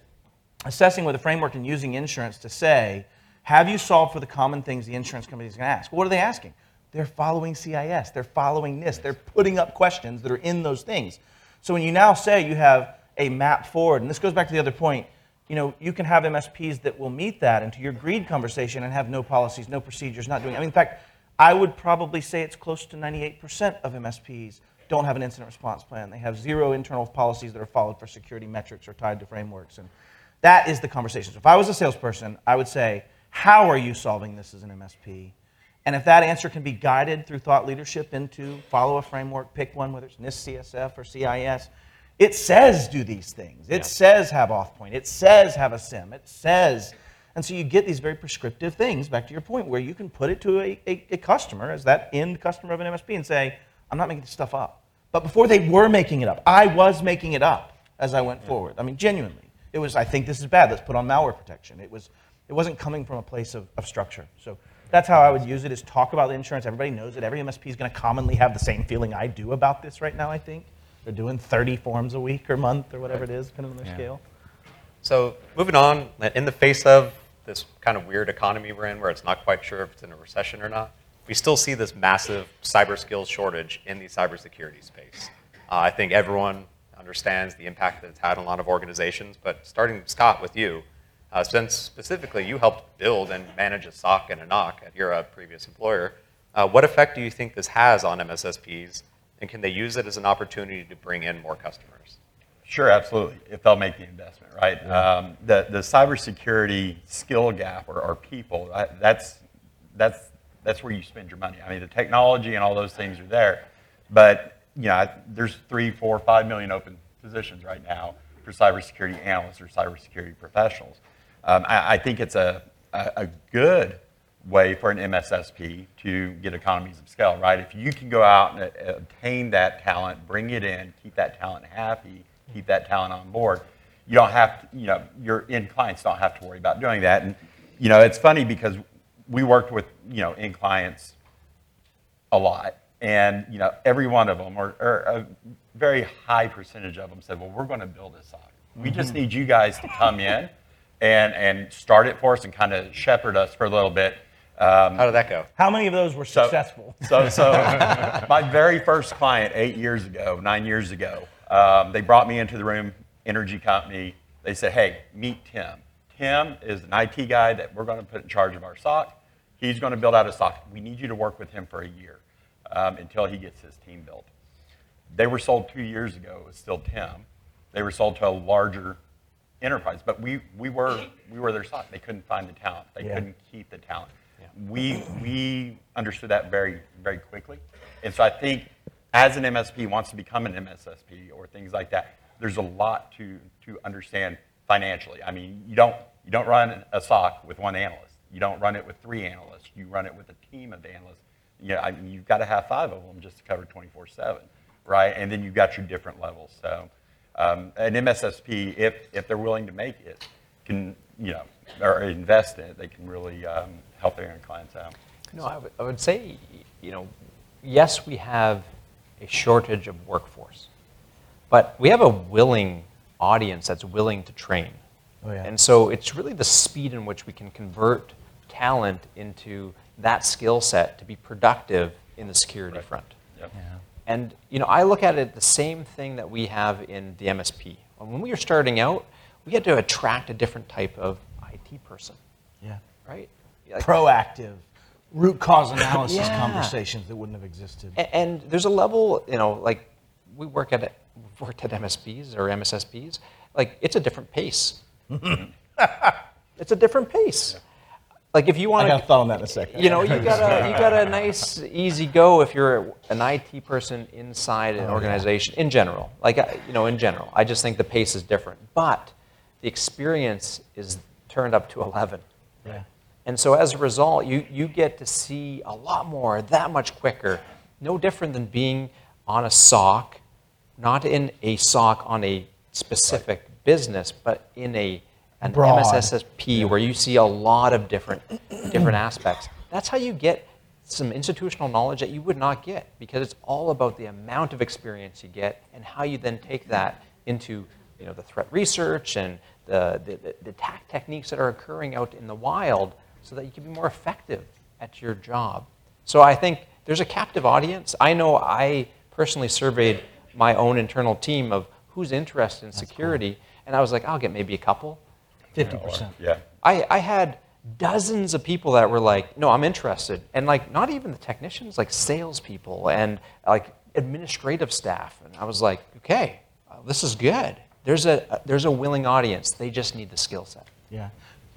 [SPEAKER 4] assessing with a framework and using insurance to say, have you solved for the common things the insurance company is going to ask? Well, what are they asking? They're following CIS. They're following NIST, They're putting up questions that are in those things. So when you now say you have a map forward, and this goes back to the other point, you know, you can have MSPs that will meet that into your greed conversation and have no policies, no procedures, not doing. I mean, in fact, I would probably say it's close to 98% of MSPs don't have an incident response plan. They have zero internal policies that are followed for security metrics or tied to frameworks. And that is the conversation. So if I was a salesperson, I would say, how are you solving this as an MSP? And if that answer can be guided through thought leadership into follow a framework, pick one, whether it's NIST, CSF, or CIS, it says do these things. It says have off point. It says have a SIEM. It says. And so you get these very prescriptive things, back to your point, where you can put it to a, a, a customer as that end customer of an MSP and say, I'm not making this stuff up. But before they were making it up, I was making it up as I went forward. I mean, genuinely. It was, I think this is bad. Let's put on malware protection. It, was, it wasn't coming from a place of, of structure. So that's how I would use it is talk about the insurance. Everybody knows it. Every MSP is going to commonly have the same feeling I do about this right now, I think. They're doing 30 forms a week or month or whatever it is, depending on their
[SPEAKER 2] Yeah.
[SPEAKER 4] scale.
[SPEAKER 1] So moving on, in the face of this kind of weird economy we're in, where it's not quite sure if it's in a recession or not, we still see this massive cyber skills shortage in the cybersecurity space. Uh, I think everyone understands the impact that it's had on a lot of organizations, but starting Scott with you, uh, since specifically you helped build and manage a SOC and a NOC at your uh, previous employer, uh, what effect do you think this has on MSSPs, and can they use it as an opportunity to bring in more customers?
[SPEAKER 5] Sure, absolutely. If they'll make the investment, right? Um, the the cybersecurity skill gap or, or people, I, that's that's that's where you spend your money. I mean, the technology and all those things are there, but you know, I- there's three, four, five million open positions right now for cybersecurity analysts or cybersecurity professionals. Um, I, I think it's a, a, a good way for an MSSP to get economies of scale, right? If you can go out and uh, obtain that talent, bring it in, keep that talent happy, keep that talent on board, you don't have to, you know, your end clients don't have to worry about doing that. And, you know, it's funny because we worked with, you know, end clients a lot. And, you know, every one of them, or, or a very high percentage of them said, well, we're going to build this out. We just need you guys to come in and, and start it for us and kind of shepherd us for a little bit.
[SPEAKER 1] How did that go?
[SPEAKER 4] How many of those were
[SPEAKER 5] So-
[SPEAKER 4] successful?
[SPEAKER 5] So, so my very first client eight years ago, nine years ago, um, they brought me into the room, energy company. They said, hey, meet Tim. Tim is an IT guy that we're going to put in charge of our SOC. He's going to build out a SOC. We need you to work with him for a year um, until he gets his team built. They were sold two years ago. It was still Tim. They were sold to a larger enterprise, but we, we were we were their SOC. They couldn't find the talent. They
[SPEAKER 4] Yeah.
[SPEAKER 5] couldn't keep the talent. We we understood that very very quickly, and so I think as an MSP wants to become an MSSP or things like that, there's a lot to to understand financially. I mean, you don't you don't run a SOC with one analyst. You don't run it with three analysts. You run it with a team of analysts. Yeah, I mean, you've got to have five of them just to cover 24/7, right? And then you've got your different levels. So, um, an MSSP, if if they're willing to make it, can you know or invest in it, they can really um, help their end clients out.
[SPEAKER 3] No, I would, I would say, you know, yes, we have a shortage of workforce, but we have a willing audience that's willing to train.
[SPEAKER 4] Oh, yeah.
[SPEAKER 3] And so it's really the speed in which we can convert talent into that skill set to be productive in the security
[SPEAKER 5] Right.
[SPEAKER 3] front.
[SPEAKER 5] Yep.
[SPEAKER 3] And you know, I look at it the same thing that we have in the MSP. When we were starting out, we had to attract a different type of IT person,
[SPEAKER 4] Yeah.
[SPEAKER 3] right? Like-
[SPEAKER 4] Proactive, root cause analysis
[SPEAKER 3] Yeah.
[SPEAKER 4] conversations that wouldn't have existed.
[SPEAKER 3] A- And there's a level, you know, like we work at we've worked at MSPs or MSSPs, like it's a different pace. it's a different pace. Like if you
[SPEAKER 4] I
[SPEAKER 3] want
[SPEAKER 4] got a
[SPEAKER 3] to,
[SPEAKER 4] thought on that in a second.
[SPEAKER 3] you know, you got a you got a nice easy go if you're an IT person inside an oh, organization in general. Like you know, in general, I just think the pace is different, but the experience is turned up to 11.
[SPEAKER 4] Yeah.
[SPEAKER 3] And so as a result, you, you get to see a lot more that much quicker. No different than being on a SOC, not in a SOC on a specific business, but in a an
[SPEAKER 4] Broad.
[SPEAKER 3] MSSP where you see a lot of different different aspects. That's how you get some institutional knowledge that you would not get because it's all about the amount of experience you get and how you then take that into you know the threat research and the, the, the, the attack techniques that are occurring out in the wild so that you can be more effective at your job. So I think there's a captive audience. I know I personally surveyed my own internal team of who's interested in security, and I was like, I'll get maybe a couple.
[SPEAKER 4] 50%.
[SPEAKER 5] Yeah.
[SPEAKER 3] I, I had dozens of people that were like, no, I'm interested. And like, not even the technicians, like salespeople and like administrative staff. And I was like, okay, uh, this is good. There's a, there's a willing audience. They just need the skill set.
[SPEAKER 4] Yeah.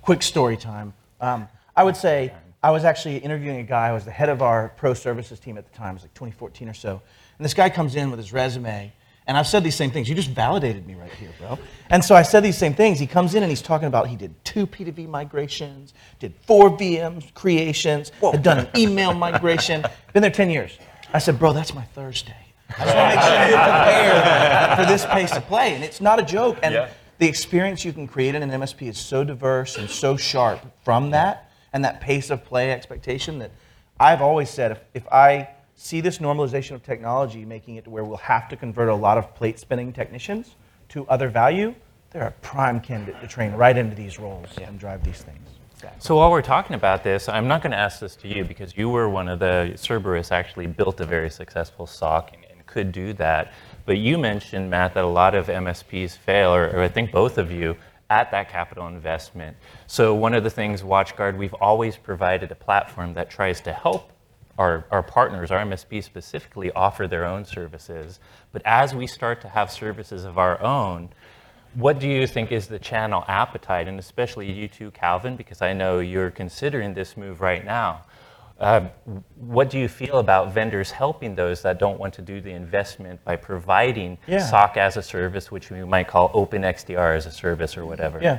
[SPEAKER 4] Quick story time. Um, I would say I was actually interviewing a guy. I was the head of our pro services team at the time. It was like 2014 or so. And this guy comes in with his resume. And I've said these same things. You just validated me right here, bro. And so I said these same things. He comes in and he's talking about he did two P2V migrations, did four VM creations, had done an email migration, been there 10 years. I said, bro, that's my Thursday. I just want to make sure you're prepared for this pace of play. And it's not a joke. And
[SPEAKER 5] Yeah.
[SPEAKER 4] the experience you can create in an MSP is so diverse and so sharp from that and that pace of play expectation that I've always said if, if I see this normalization of technology making it to where we'll have to convert a lot of plate spinning technicians to other value, they're a prime candidate to train right into these roles and drive these things.
[SPEAKER 2] So while we're talking about this, I'm not going to ask this to you because you were one of the Cerberus actually built a very successful SOC and, and could do that. But you mentioned Matt that a lot of MSPs fail, or, or I think both of you, at that capital investment. So one of the things WatchGuard we've always provided a platform that tries to help our, our partners, our MSPs specifically, offer their own services. But as we start to have services of our own, what do you think is the channel appetite, and especially you too, Calvin, because I know you're considering this move right now. Um, what do you feel about vendors helping those that don't want to do the investment by providing
[SPEAKER 4] Yeah.
[SPEAKER 2] SOC as a service, which we might call Open XDR as a service or whatever?
[SPEAKER 4] Yeah.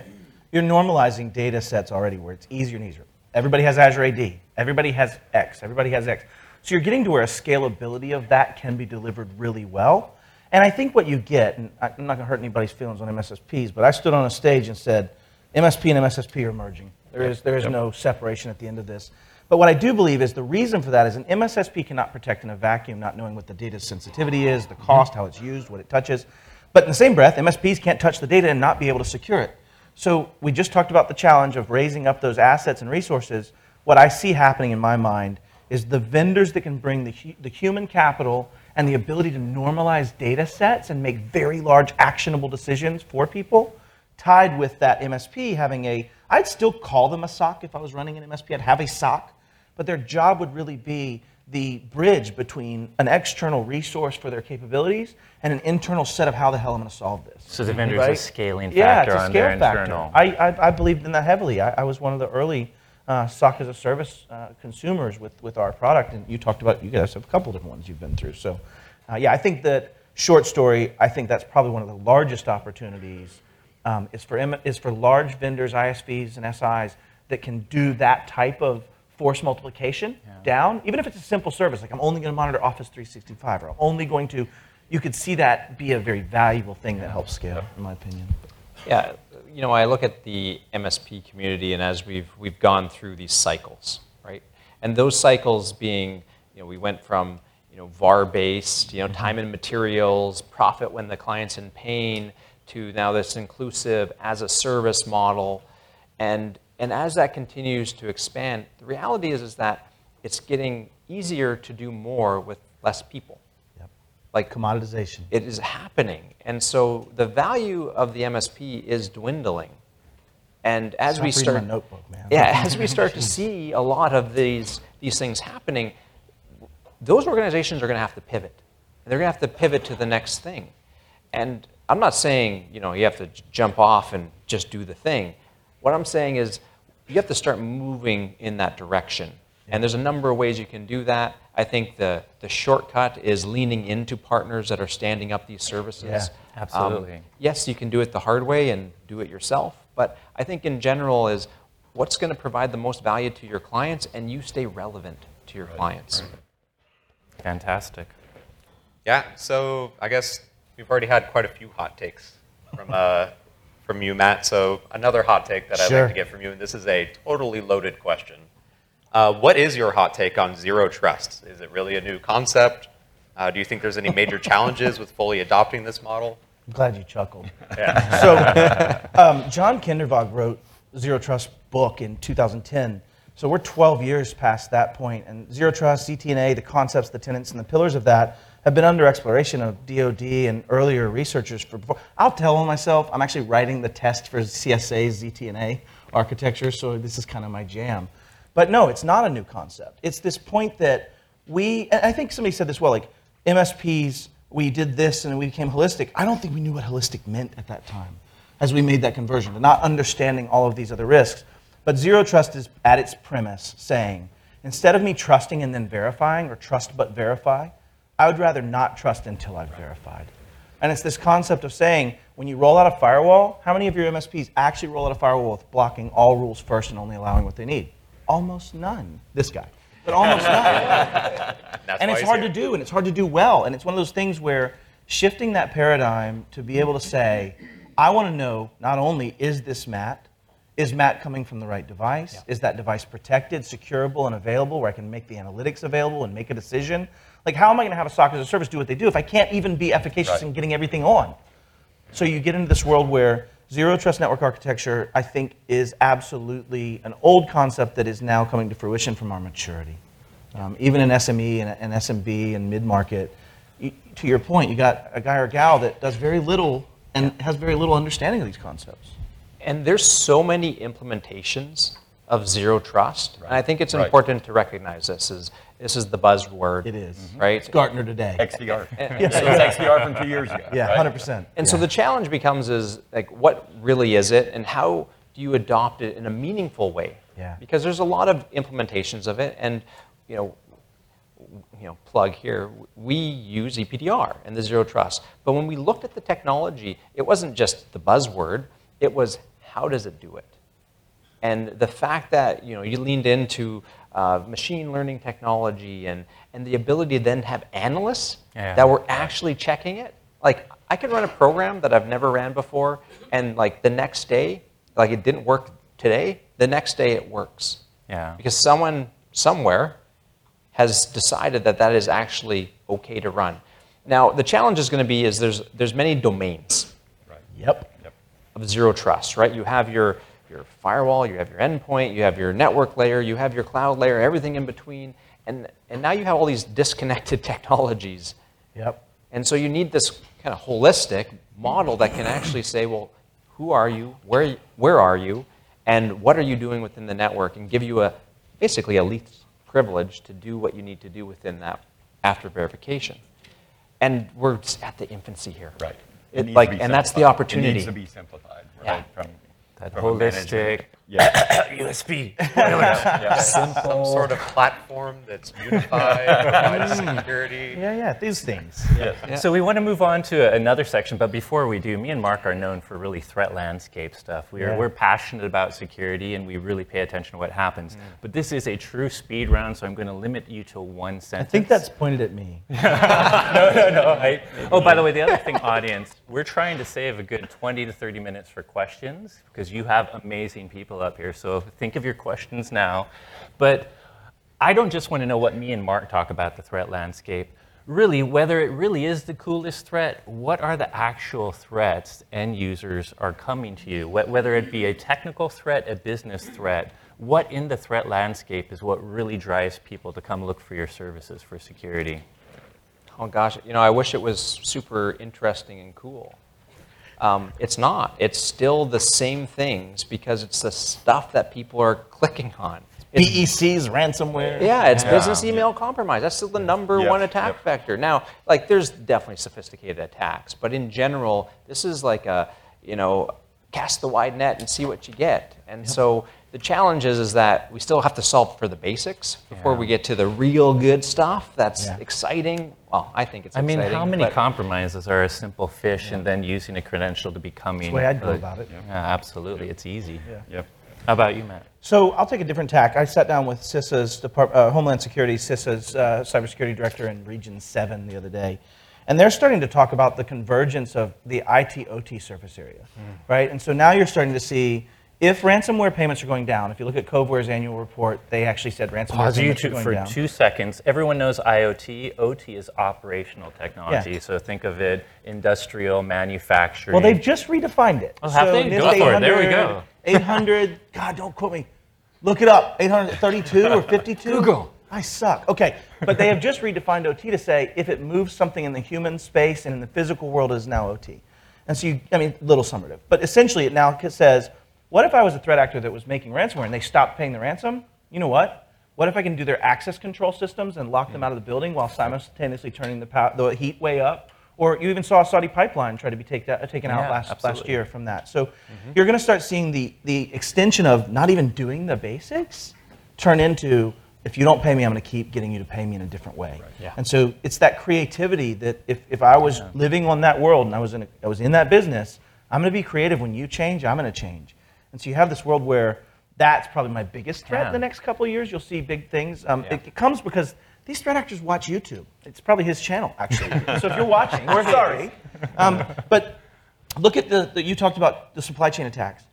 [SPEAKER 4] You're normalizing data sets already where it's easier and easier. Everybody has Azure AD. Everybody has X. Everybody has X. So you're getting to where a scalability of that can be delivered really well. And I think what you get, and I'm not going to hurt anybody's feelings on MSSPs, but I stood on a stage and said, MSP and MSSP are merging. There is, there is no separation at the end of this. But what I do believe is the reason for that is an MSSP cannot protect in a vacuum, not knowing what the data's sensitivity is, the cost, mm-hmm. how it's used, what it touches. But in the same breath, MSPs can't touch the data and not be able to secure it. So we just talked about the challenge of raising up those assets and resources. what I see happening in my mind is the vendors that can bring the, the human capital and the ability to normalize data sets and make very large actionable decisions for people, tied with that MSP having a, I'd still call them a SOC if I was running an MSP, I'd have a SOC, but their job would really be the bridge between an external resource for their capabilities and an internal set of how the hell I'm going to solve this.
[SPEAKER 2] So the vendor vendor's a scaling factor yeah,
[SPEAKER 4] it's a
[SPEAKER 2] on
[SPEAKER 4] scale
[SPEAKER 2] their
[SPEAKER 4] factor.
[SPEAKER 2] internal.
[SPEAKER 4] I, I, I believed in that heavily. I, I was one of the early uh, SOC as a service uh, consumers with, with our product, and you talked about you guys have a couple different ones you've been through. So, uh, yeah, I think that short story. I think that's probably one of the largest opportunities um, is for is for large vendors, ISVs, and SIs that can do that type of force multiplication down, even if it's a simple service, like I'm only going to monitor Office 365, or I'm only going to. You could see that be a very valuable thing that helps scale, in my opinion.
[SPEAKER 3] Yeah, you know, I look at the MSP community, and as we've we've gone through these cycles, right? And those cycles being, you know, we went from you know VAR-based, you know, mm-hmm. time and materials, profit when the client's in pain, to now this inclusive as a service model, and and as that continues to expand, the reality is is that it's getting easier to do more with less people.
[SPEAKER 4] Yep.
[SPEAKER 3] Like
[SPEAKER 4] Commoditization.
[SPEAKER 3] it is happening. And so the value of the MSP is dwindling. And as
[SPEAKER 4] Stop
[SPEAKER 3] we start,
[SPEAKER 4] notebook, man.
[SPEAKER 3] yeah, as we start to see a lot of these these things happening, those organizations are going to have to pivot. And they're going to have to pivot to the next thing. And I'm not saying you know you have to jump off and just do the thing. What I'm saying is you have to start moving in that direction. And there's a number of ways you can do that. I think the, the shortcut is leaning into partners that are standing up these services.
[SPEAKER 4] Yeah,
[SPEAKER 2] absolutely.
[SPEAKER 3] Um, yes, you can do it the hard way and do it yourself, but I think in general is what's going to provide the most value to your clients and you stay relevant to your clients.
[SPEAKER 2] Fantastic.
[SPEAKER 1] Yeah, so I guess we've already had quite a few hot takes from, uh, from you, Matt. So another hot take that I'd like to get from you, and this is a totally loaded question. Uh, what is your hot take on zero trust? Is it really a new concept? Uh, do you think there's any major challenges with fully adopting this model?
[SPEAKER 4] I'm glad you chuckled. so, um, John Kindervag wrote Zero Trust book in 2010. So we're 12 years past that point, and Zero Trust, ZTNA, the concepts, the tenets, and the pillars of that have been under exploration of DoD and earlier researchers for. Before. I'll tell myself I'm actually writing the test for CSA's ZTNA architecture, so this is kind of my jam. But no, it's not a new concept. It's this point that we, I think somebody said this well, like MSPs, we did this and we became holistic. I don't think we knew what holistic meant at that time as we made that conversion, to not understanding all of these other risks. But zero trust is at its premise saying, instead of me trusting and then verifying, or trust but verify, I would rather not trust until I've verified. And it's this concept of saying, when you roll out a firewall, how many of your MSPs actually roll out a firewall with blocking all rules first and only allowing what they need? Almost none. This guy. But almost none. And it's hard
[SPEAKER 1] here.
[SPEAKER 4] to do, and it's hard to do well. And it's one of those things where shifting that paradigm to be able to say, I want to know not only is this Matt, is Matt coming from the right device? Is that device protected, securable, and available where I can make the analytics available and make a decision? Like, how am I going to have a SOC as a service do what they do if I can't even be efficacious
[SPEAKER 5] Right.
[SPEAKER 4] in getting everything on? So you get into this world where zero trust network architecture, I think, is absolutely an old concept that is now coming to fruition from our maturity. Um, even in SME and, and SMB and mid market, to your point, you got a guy or gal that does very little and has very little understanding of these concepts.
[SPEAKER 3] And there's so many implementations of zero trust. And I think it's
[SPEAKER 5] Right.
[SPEAKER 3] important to recognize this is this is the buzzword.
[SPEAKER 4] It is. Mm-hmm.
[SPEAKER 3] Right?
[SPEAKER 4] It's Gartner today.
[SPEAKER 5] XDR. It was XDR from two years ago.
[SPEAKER 4] Yeah,
[SPEAKER 5] right?
[SPEAKER 4] 100%.
[SPEAKER 3] And so the challenge becomes is like what really is it and how do you adopt it in a meaningful way?
[SPEAKER 4] Yeah.
[SPEAKER 3] Because there's a lot of implementations of it and you know you know plug here we use EPDR and the zero trust. But when we looked at the technology it wasn't just the buzzword it was how does it do it? And the fact that you know you leaned into uh, machine learning technology and, and the ability to then have analysts
[SPEAKER 2] Yeah.
[SPEAKER 3] that were actually checking it. Like I can run a program that I've never ran before, and like the next day, like it didn't work today. The next day it works
[SPEAKER 2] Yeah.
[SPEAKER 3] because someone somewhere has decided that that is actually okay to run. Now the challenge is going to be is there's there's many domains Right.
[SPEAKER 4] Yep.
[SPEAKER 3] of zero trust, right? You have your your firewall, you have your endpoint, you have your network layer, you have your cloud layer, everything in between. And, and now you have all these disconnected technologies.
[SPEAKER 4] Yep.
[SPEAKER 3] And so you need this kind of holistic model that can actually say, well, who are you? Where, where are you? And what are you doing within the network? And give you a basically a least privilege to do what you need to do within that after verification. And we're at the infancy here.
[SPEAKER 5] Right.
[SPEAKER 3] It- like, and that's the opportunity.
[SPEAKER 5] It needs to be simplified,
[SPEAKER 3] Yeah.
[SPEAKER 5] From,
[SPEAKER 2] That
[SPEAKER 5] from a management-
[SPEAKER 2] holistic
[SPEAKER 5] Yeah.
[SPEAKER 2] USB.
[SPEAKER 1] Some sort of platform that's unified, provides security.
[SPEAKER 4] Yeah, yeah, these things.
[SPEAKER 2] So we want to move on to another section, but before we do, me and Marc are known for really threat landscape stuff. We are,
[SPEAKER 4] Yeah.
[SPEAKER 2] We're passionate about security and we really pay attention to what happens.
[SPEAKER 4] Mm.
[SPEAKER 2] But this is a true speed round, so I'm going to limit you to one sentence.
[SPEAKER 4] I think that's pointed at me.
[SPEAKER 2] no, no. I, oh, by the way, the other thing, audience, we're trying to save a good 20 to 30 minutes for questions because you have amazing people up here. So think of your questions now. But I don't just want to know what me and Marc talk about the threat landscape. Really, whether it really is the coolest threat, what are the actual threats end users are coming to you? Whether it be a technical threat, a business threat, what in the threat landscape is what really drives people to come look for your services for security?
[SPEAKER 3] Oh gosh, you know, I wish it was super interesting and cool. Um, it's not. It's still the same things because it's the stuff that people are clicking on. It's,
[SPEAKER 4] BEC's ransomware.
[SPEAKER 3] yeah, it's business email compromise. That's still the number
[SPEAKER 5] Yep,
[SPEAKER 3] one attack
[SPEAKER 5] yep.
[SPEAKER 3] vector. Now, like, there's definitely sophisticated attacks, but in general, this is like a, you know, cast the wide net and see what you get. And so the challenge is, is that we still have to solve for the basics before we get to the real good stuff. That's
[SPEAKER 4] Yeah.
[SPEAKER 3] exciting. Well, I think it's exciting.
[SPEAKER 2] I mean, how many compromises are a simple phish and then using a credential to becoming?
[SPEAKER 4] That's the way I'd go
[SPEAKER 2] a-
[SPEAKER 4] about it.
[SPEAKER 2] Yeah, absolutely. It's easy.
[SPEAKER 5] Yep.
[SPEAKER 2] How about you, Matt?
[SPEAKER 4] So I'll take a different tack. I sat down with CISA's Depart- uh, Homeland Security, CISA's uh, cybersecurity director in Region 7 the other day. And they're starting to talk about the convergence of the IT OT surface area, right? And so now you're starting to see if ransomware payments are going down. If you look at Coveware's annual report, they actually said ransomware
[SPEAKER 2] Pause
[SPEAKER 4] payments are
[SPEAKER 2] YouTube
[SPEAKER 4] going
[SPEAKER 2] for
[SPEAKER 4] down.
[SPEAKER 2] two seconds. Everyone knows IoT. OT is operational technology.
[SPEAKER 4] Yeah.
[SPEAKER 2] So think of it industrial, manufacturing.
[SPEAKER 4] Well, they've just redefined it.
[SPEAKER 2] Oh, have they? Go for it. There we
[SPEAKER 4] 800,
[SPEAKER 2] go.
[SPEAKER 4] 800, God, don't quote me. Look it up. 832 or 52? Google. I suck. Okay, but they have just redefined OT to say if it moves something in the human space and in the physical world it is now OT. And so you, I mean, little summative. But essentially it now says, what if I was a threat actor that was making ransomware and they stopped paying the ransom? You know what? What if I can do their access control systems and lock them hmm. out of the building while simultaneously turning the, pow- the heat way up? Or you even saw a Saudi pipeline try to be take that, taken out
[SPEAKER 2] Yeah,
[SPEAKER 4] last, last
[SPEAKER 2] absolutely.
[SPEAKER 4] year from that. So mm-hmm. you're going to start seeing the, the extension of not even doing the basics turn into if you don't pay me, I'm going to keep getting you to pay me in a different way.
[SPEAKER 2] Yeah.
[SPEAKER 4] And so it's that creativity that if, if I was living on that world and I was, in a, I was in that business, I'm going to be creative. When you change, I'm going to change. And so you have this world where that's probably my biggest threat
[SPEAKER 2] Yeah.
[SPEAKER 4] in the next couple of years. You'll see big things. Um,
[SPEAKER 2] Yeah.
[SPEAKER 4] it, it comes because these threat actors watch YouTube. It's probably his channel, actually. so if you're watching, we're sorry. Um, but look at the, the, you talked about the supply chain attacks.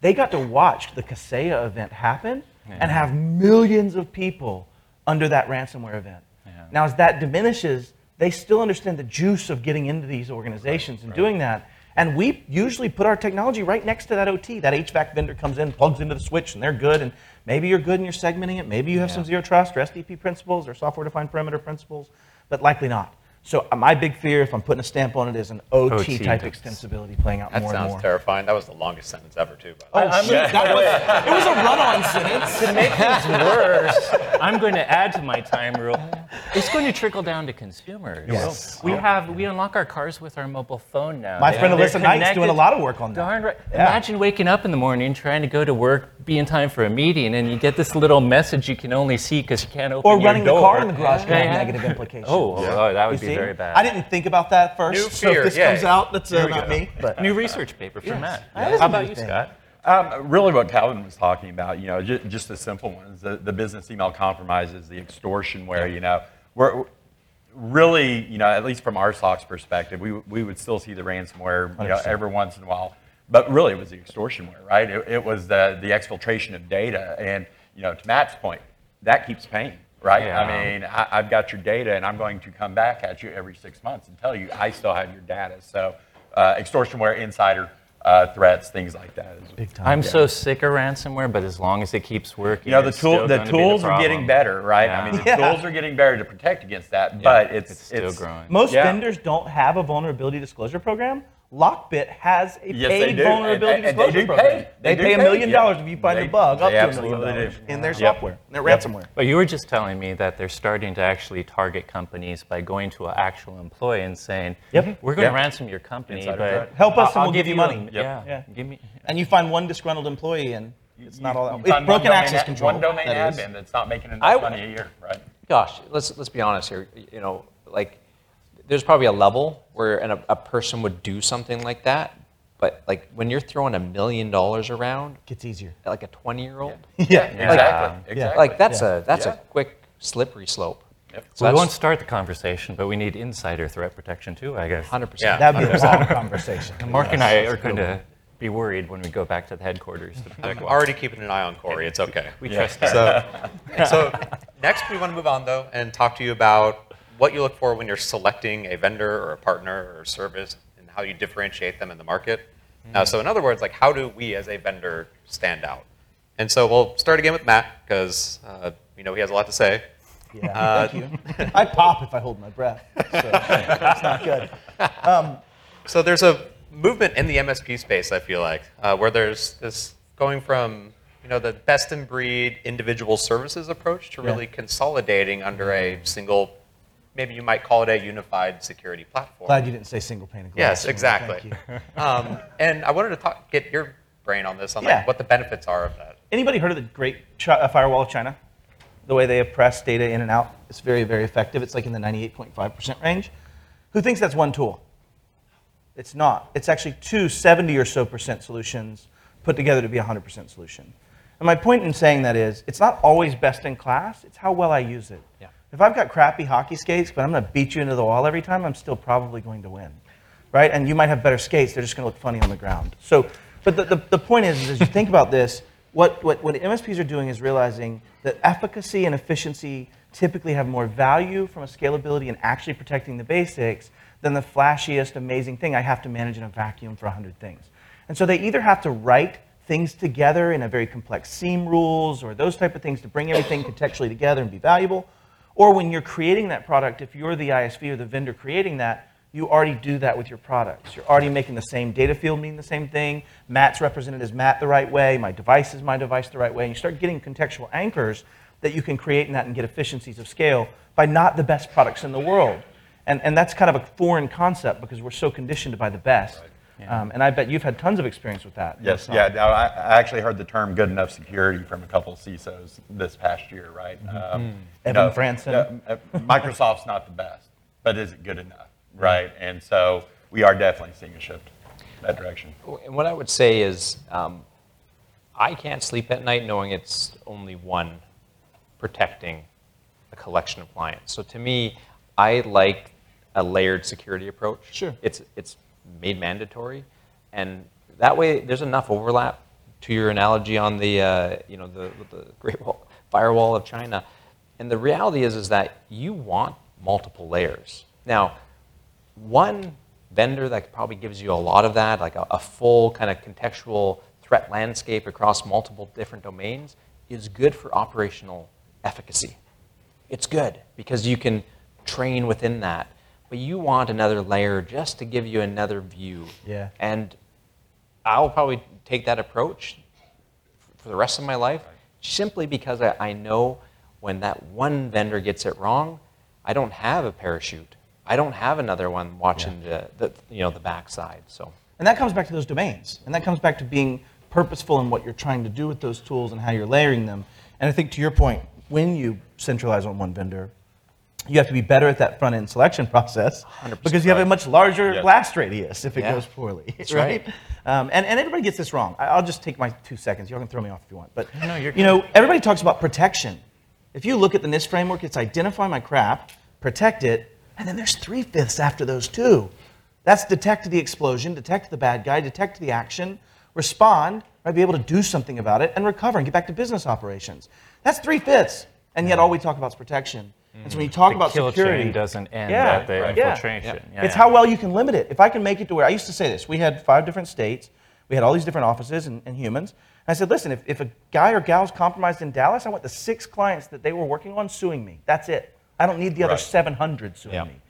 [SPEAKER 4] They got to watch the Kaseya event happen and have millions of people under that ransomware event.
[SPEAKER 2] Yeah.
[SPEAKER 4] Now, as that diminishes, they still understand the juice of getting into these organizations and doing that. And we usually put our technology right next to that OT. That HVAC vendor comes in, plugs into the switch, and they're good. And maybe you're good and you're segmenting it. Maybe you have some zero trust or SDP principles or software defined perimeter principles, but likely not. So, uh, my big fear, if I'm putting a stamp on it, is an OT,
[SPEAKER 2] OT
[SPEAKER 4] type
[SPEAKER 2] does.
[SPEAKER 4] extensibility playing out
[SPEAKER 1] That
[SPEAKER 4] more and
[SPEAKER 1] sounds terrifying. That was the longest sentence ever, too. By the way.
[SPEAKER 4] Oh, shit. That was, it was a run-on sentence.
[SPEAKER 2] to make things worse, I'm going to add to my time rule. It's going to trickle down to consumers.
[SPEAKER 4] Yes.
[SPEAKER 2] We have we unlock our cars with our mobile phone now.
[SPEAKER 4] My friend
[SPEAKER 2] they're
[SPEAKER 4] Alissa Knight's doing a lot of work on that.
[SPEAKER 2] Darn right.
[SPEAKER 4] Yeah.
[SPEAKER 2] Imagine waking up in the morning trying to go to work, be in time for a meeting, and you get this little message you can only see because you can't open
[SPEAKER 4] Or
[SPEAKER 2] your
[SPEAKER 4] running the car in the garage can have
[SPEAKER 2] Yeah.
[SPEAKER 4] negative implications.
[SPEAKER 2] Oh, oh, that
[SPEAKER 4] You
[SPEAKER 2] would be
[SPEAKER 4] see?
[SPEAKER 2] very bad.
[SPEAKER 4] I didn't think about that first.
[SPEAKER 1] New
[SPEAKER 4] so
[SPEAKER 1] fear,
[SPEAKER 4] if this
[SPEAKER 1] yay.
[SPEAKER 4] comes out, that's uh, not
[SPEAKER 1] go.
[SPEAKER 4] me. But
[SPEAKER 2] New research paper from Matt.
[SPEAKER 4] That is
[SPEAKER 2] How about you,
[SPEAKER 4] thing.
[SPEAKER 2] Scott?
[SPEAKER 5] Um, really, what Calvin was talking about, you know, ju- just the simple ones, the, the business email compromises, the extortion, where you know, we're really, you know, at least from our SOC's perspective, we, we would still see the ransomware, you know, every once in a while, but really it was the extortionware, right? It, it was the the exfiltration of data, and you know, to Matt's point, that keeps paying. Right?
[SPEAKER 2] Yeah.
[SPEAKER 5] I mean, I, I've got your data, and I'm going to come back at you every six months and tell you I still have your data. So, uh, extortionware, insider, uh, threats, things like that.
[SPEAKER 4] Big time.
[SPEAKER 2] I'm so sick of ransomware, but as long as it keeps working,
[SPEAKER 5] You know, the
[SPEAKER 2] it's
[SPEAKER 5] tool, the
[SPEAKER 2] gonna be
[SPEAKER 5] tools are getting better, right? I mean, the
[SPEAKER 4] Yeah.
[SPEAKER 5] tools are getting better to protect against that, but it's,
[SPEAKER 2] it's still growing.
[SPEAKER 4] Most
[SPEAKER 5] Yeah.
[SPEAKER 4] vendors don't have a vulnerability disclosure program. Lockbit has a
[SPEAKER 5] Yes,
[SPEAKER 4] paid vulnerability
[SPEAKER 5] And- and they
[SPEAKER 4] disclosure
[SPEAKER 5] do
[SPEAKER 4] program.
[SPEAKER 5] pay.
[SPEAKER 4] They,
[SPEAKER 5] They
[SPEAKER 4] pay
[SPEAKER 5] do
[SPEAKER 4] a
[SPEAKER 5] pay,
[SPEAKER 4] million
[SPEAKER 5] yeah.
[SPEAKER 4] dollars if you find
[SPEAKER 5] They-
[SPEAKER 4] a bug, up to a million dollars
[SPEAKER 5] do.
[SPEAKER 4] in their
[SPEAKER 5] Yep.
[SPEAKER 4] software, their
[SPEAKER 5] Yep.
[SPEAKER 4] ransomware.
[SPEAKER 2] But you were just telling me that they're starting to actually target companies by going to an actual employee and saying,
[SPEAKER 4] Yep.
[SPEAKER 2] "We're going to ransom your company,
[SPEAKER 5] Insider
[SPEAKER 2] but.
[SPEAKER 4] Help us
[SPEAKER 2] I'll-
[SPEAKER 4] and we'll give you
[SPEAKER 2] a-
[SPEAKER 4] money."
[SPEAKER 2] Yeah,
[SPEAKER 4] Yeah.
[SPEAKER 2] give me."
[SPEAKER 4] And you find one disgruntled employee, and it's not all that. It's broken
[SPEAKER 5] domain
[SPEAKER 4] access
[SPEAKER 5] ad-
[SPEAKER 4] control.
[SPEAKER 5] One domain
[SPEAKER 4] that is.
[SPEAKER 5] admin that's not making enough money a year, right?
[SPEAKER 3] Gosh, let's let's be honest here. You know, like there's probably a level where an, a, a person would do something like that, but like when you're throwing a million dollars around,
[SPEAKER 4] Gets easier.
[SPEAKER 3] like a 20 year old,
[SPEAKER 4] Yeah.
[SPEAKER 5] Exactly, exactly.
[SPEAKER 3] like that's a that's
[SPEAKER 5] Yeah.
[SPEAKER 3] a quick slippery slope.
[SPEAKER 5] Yep.
[SPEAKER 3] So
[SPEAKER 2] we won't start the conversation, but we need insider threat protection too, I guess.
[SPEAKER 3] 100%.
[SPEAKER 1] Yeah.
[SPEAKER 4] That'd be a long conversation.
[SPEAKER 2] Marc and I are going to be worried when we go back to the headquarters. To protect
[SPEAKER 1] I'm already keeping an eye on Corey. It's okay.
[SPEAKER 2] we trust him.
[SPEAKER 1] So, so next we want to move on though and talk to you about what you look for when you're selecting a vendor or a partner or a service and how you differentiate them in the market. Uh, so in other words, like how do we as a vendor stand out? And so we'll start again with Matt because uh, we know he has a lot to say.
[SPEAKER 4] Yeah.
[SPEAKER 1] Uh,
[SPEAKER 4] Thank you. I pop if I hold my breath. So that's not good.
[SPEAKER 1] So there's a movement in the MSP space, I feel like, uh, where there's this going from you know the best in breed individual services approach to
[SPEAKER 4] Yeah.
[SPEAKER 1] really consolidating under a single, maybe you might call it a unified security platform.
[SPEAKER 4] Glad you didn't say single pane of glass.
[SPEAKER 1] yes, exactly. um, and I wanted to talk, get your brain on this, on
[SPEAKER 4] Yeah.
[SPEAKER 1] like what the benefits are of that.
[SPEAKER 4] Anybody heard of the Great uh, Firewall of China? The way they oppress data in and out, it's very, very effective. It's like in the 98.5% range. Who thinks that's one tool? It's not. It's actually two 70 or so percent solutions put together to be a 100% solution. And my point in saying that is, it's not always best in class, it's how well I use it.
[SPEAKER 3] Yeah.
[SPEAKER 4] If I've got crappy hockey skates, but I'm going to beat you into the wall every time, I'm still probably going to win. Right? And you might have better skates, they're just going to look funny on the ground. So, but the, the, the point is, is, as you think about this, what, what, what MSPs are doing is realizing that efficacy and efficiency typically have more value from a scalability and actually protecting the basics than the flashiest, amazing thing I have to manage in a vacuum for 100 things. And so they either have to write things together in a very complex SIEM rules or those type of things to bring everything contextually together and be valuable. Or when you're creating that product, if you're the ISV or the vendor creating that, you already do that with your products. You're already making the same data field mean the same thing. Matt's represented as Matt the right way. My device is my device the right way. And you start getting contextual anchors that you can create in that and get efficiencies of scale by not the best products in the world. And, and that's kind of a foreign concept because we're so conditioned by the best. Um, and I bet you've had tons of experience with that.
[SPEAKER 5] Yes, yeah. no, I, I actually heard the term "good enough security" from a couple of CISOs this past year, right? Um, you
[SPEAKER 4] Evan Franson.
[SPEAKER 5] uh, Microsoft's not the best, but is it good enough, right? And so we are definitely seeing a shift that direction.
[SPEAKER 3] And what I would say is, um, I can't sleep at night knowing it's only one protecting a collection of clients. So to me, I like a layered security approach.
[SPEAKER 4] Sure.
[SPEAKER 3] It's it's made mandatory, and that way there's enough overlap. To your analogy on the uh, you know the the Great Wall, Firewall of China, and the reality is is that you want multiple layers. Now, one vendor that probably gives you a lot of that, like a, a full kind of contextual threat landscape across multiple different domains, is good for operational efficacy. It's good because you can train within that. But you want another layer just to give you another view.
[SPEAKER 4] Yeah.
[SPEAKER 3] And I'll probably take that approach for the rest of my life simply because I, I know when that one vendor gets it wrong, I don't have a parachute. I don't have another one watching the, the, you know, the backside. So
[SPEAKER 4] And that comes back to those domains. And that comes back to being purposeful in what you're trying to do with those tools and how you're layering them. And I think to your point, when you centralize on one vendor, you have to be better at that front end selection process
[SPEAKER 3] 100%
[SPEAKER 4] because you have a much larger blast radius if it
[SPEAKER 3] Yeah.
[SPEAKER 4] goes poorly.
[SPEAKER 3] That's
[SPEAKER 4] right?
[SPEAKER 3] right.
[SPEAKER 4] Um, and, and everybody gets this wrong. I'll just take my two seconds. Y'all can throw me off if you want. But
[SPEAKER 2] No,
[SPEAKER 4] you know, everybody talks about protection. If you look at the NIST framework, it's identify my crap, protect it, and then there's three fifths after those two. That's detect the explosion, detect the bad guy, detect the action, respond, right, be able to do something about it, and recover and get back to business operations. That's three fifths. And yet all we talk about is protection. And so when you talk
[SPEAKER 2] the
[SPEAKER 4] about
[SPEAKER 2] kill
[SPEAKER 4] security,
[SPEAKER 2] chain doesn't end
[SPEAKER 4] Yeah,
[SPEAKER 2] at the
[SPEAKER 4] right.
[SPEAKER 2] Infiltration. Yeah,
[SPEAKER 4] it's
[SPEAKER 2] yeah.
[SPEAKER 4] how well you can limit it. If I can make it to where I used to say this, we had five different states. We had all these different offices and, and humans. And I said, listen, if, if a guy or gal's compromised in Dallas, I want the six clients that they were working on suing me. That's it. I don't need the other
[SPEAKER 5] Right.
[SPEAKER 4] 700 suing me.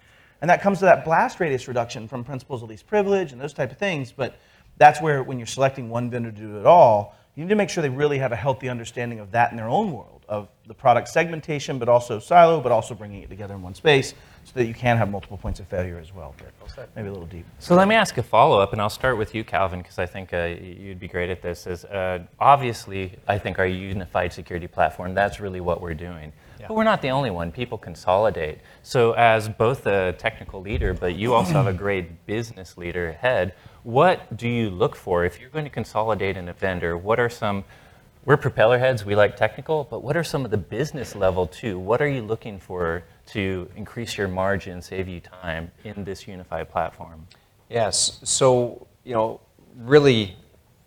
[SPEAKER 4] And that comes to that blast radius reduction from principles of least privilege and those type of things. But that's where, when you're selecting one vendor to do it all, you need to make sure they really have a healthy understanding of that in their own world, of the product segmentation, but also silo, but also bringing it together in one space so that you can have multiple points of failure as well. But maybe a little deep.
[SPEAKER 2] So let me ask a follow up, and I'll start with you, Calvin, because I think uh, you'd be great at this. Is uh, obviously, I think our unified security platform. That's really what we're doing. But we're not the only one. People consolidate. So, as both a technical leader, but you also have a great business leader ahead. What do you look for if you're going to consolidate in a vendor? What are some we're propeller heads, we like technical, but what are some of the business level too? What are you looking for to increase your margin, save you time in this unified platform?
[SPEAKER 3] Yes. So, you know, really,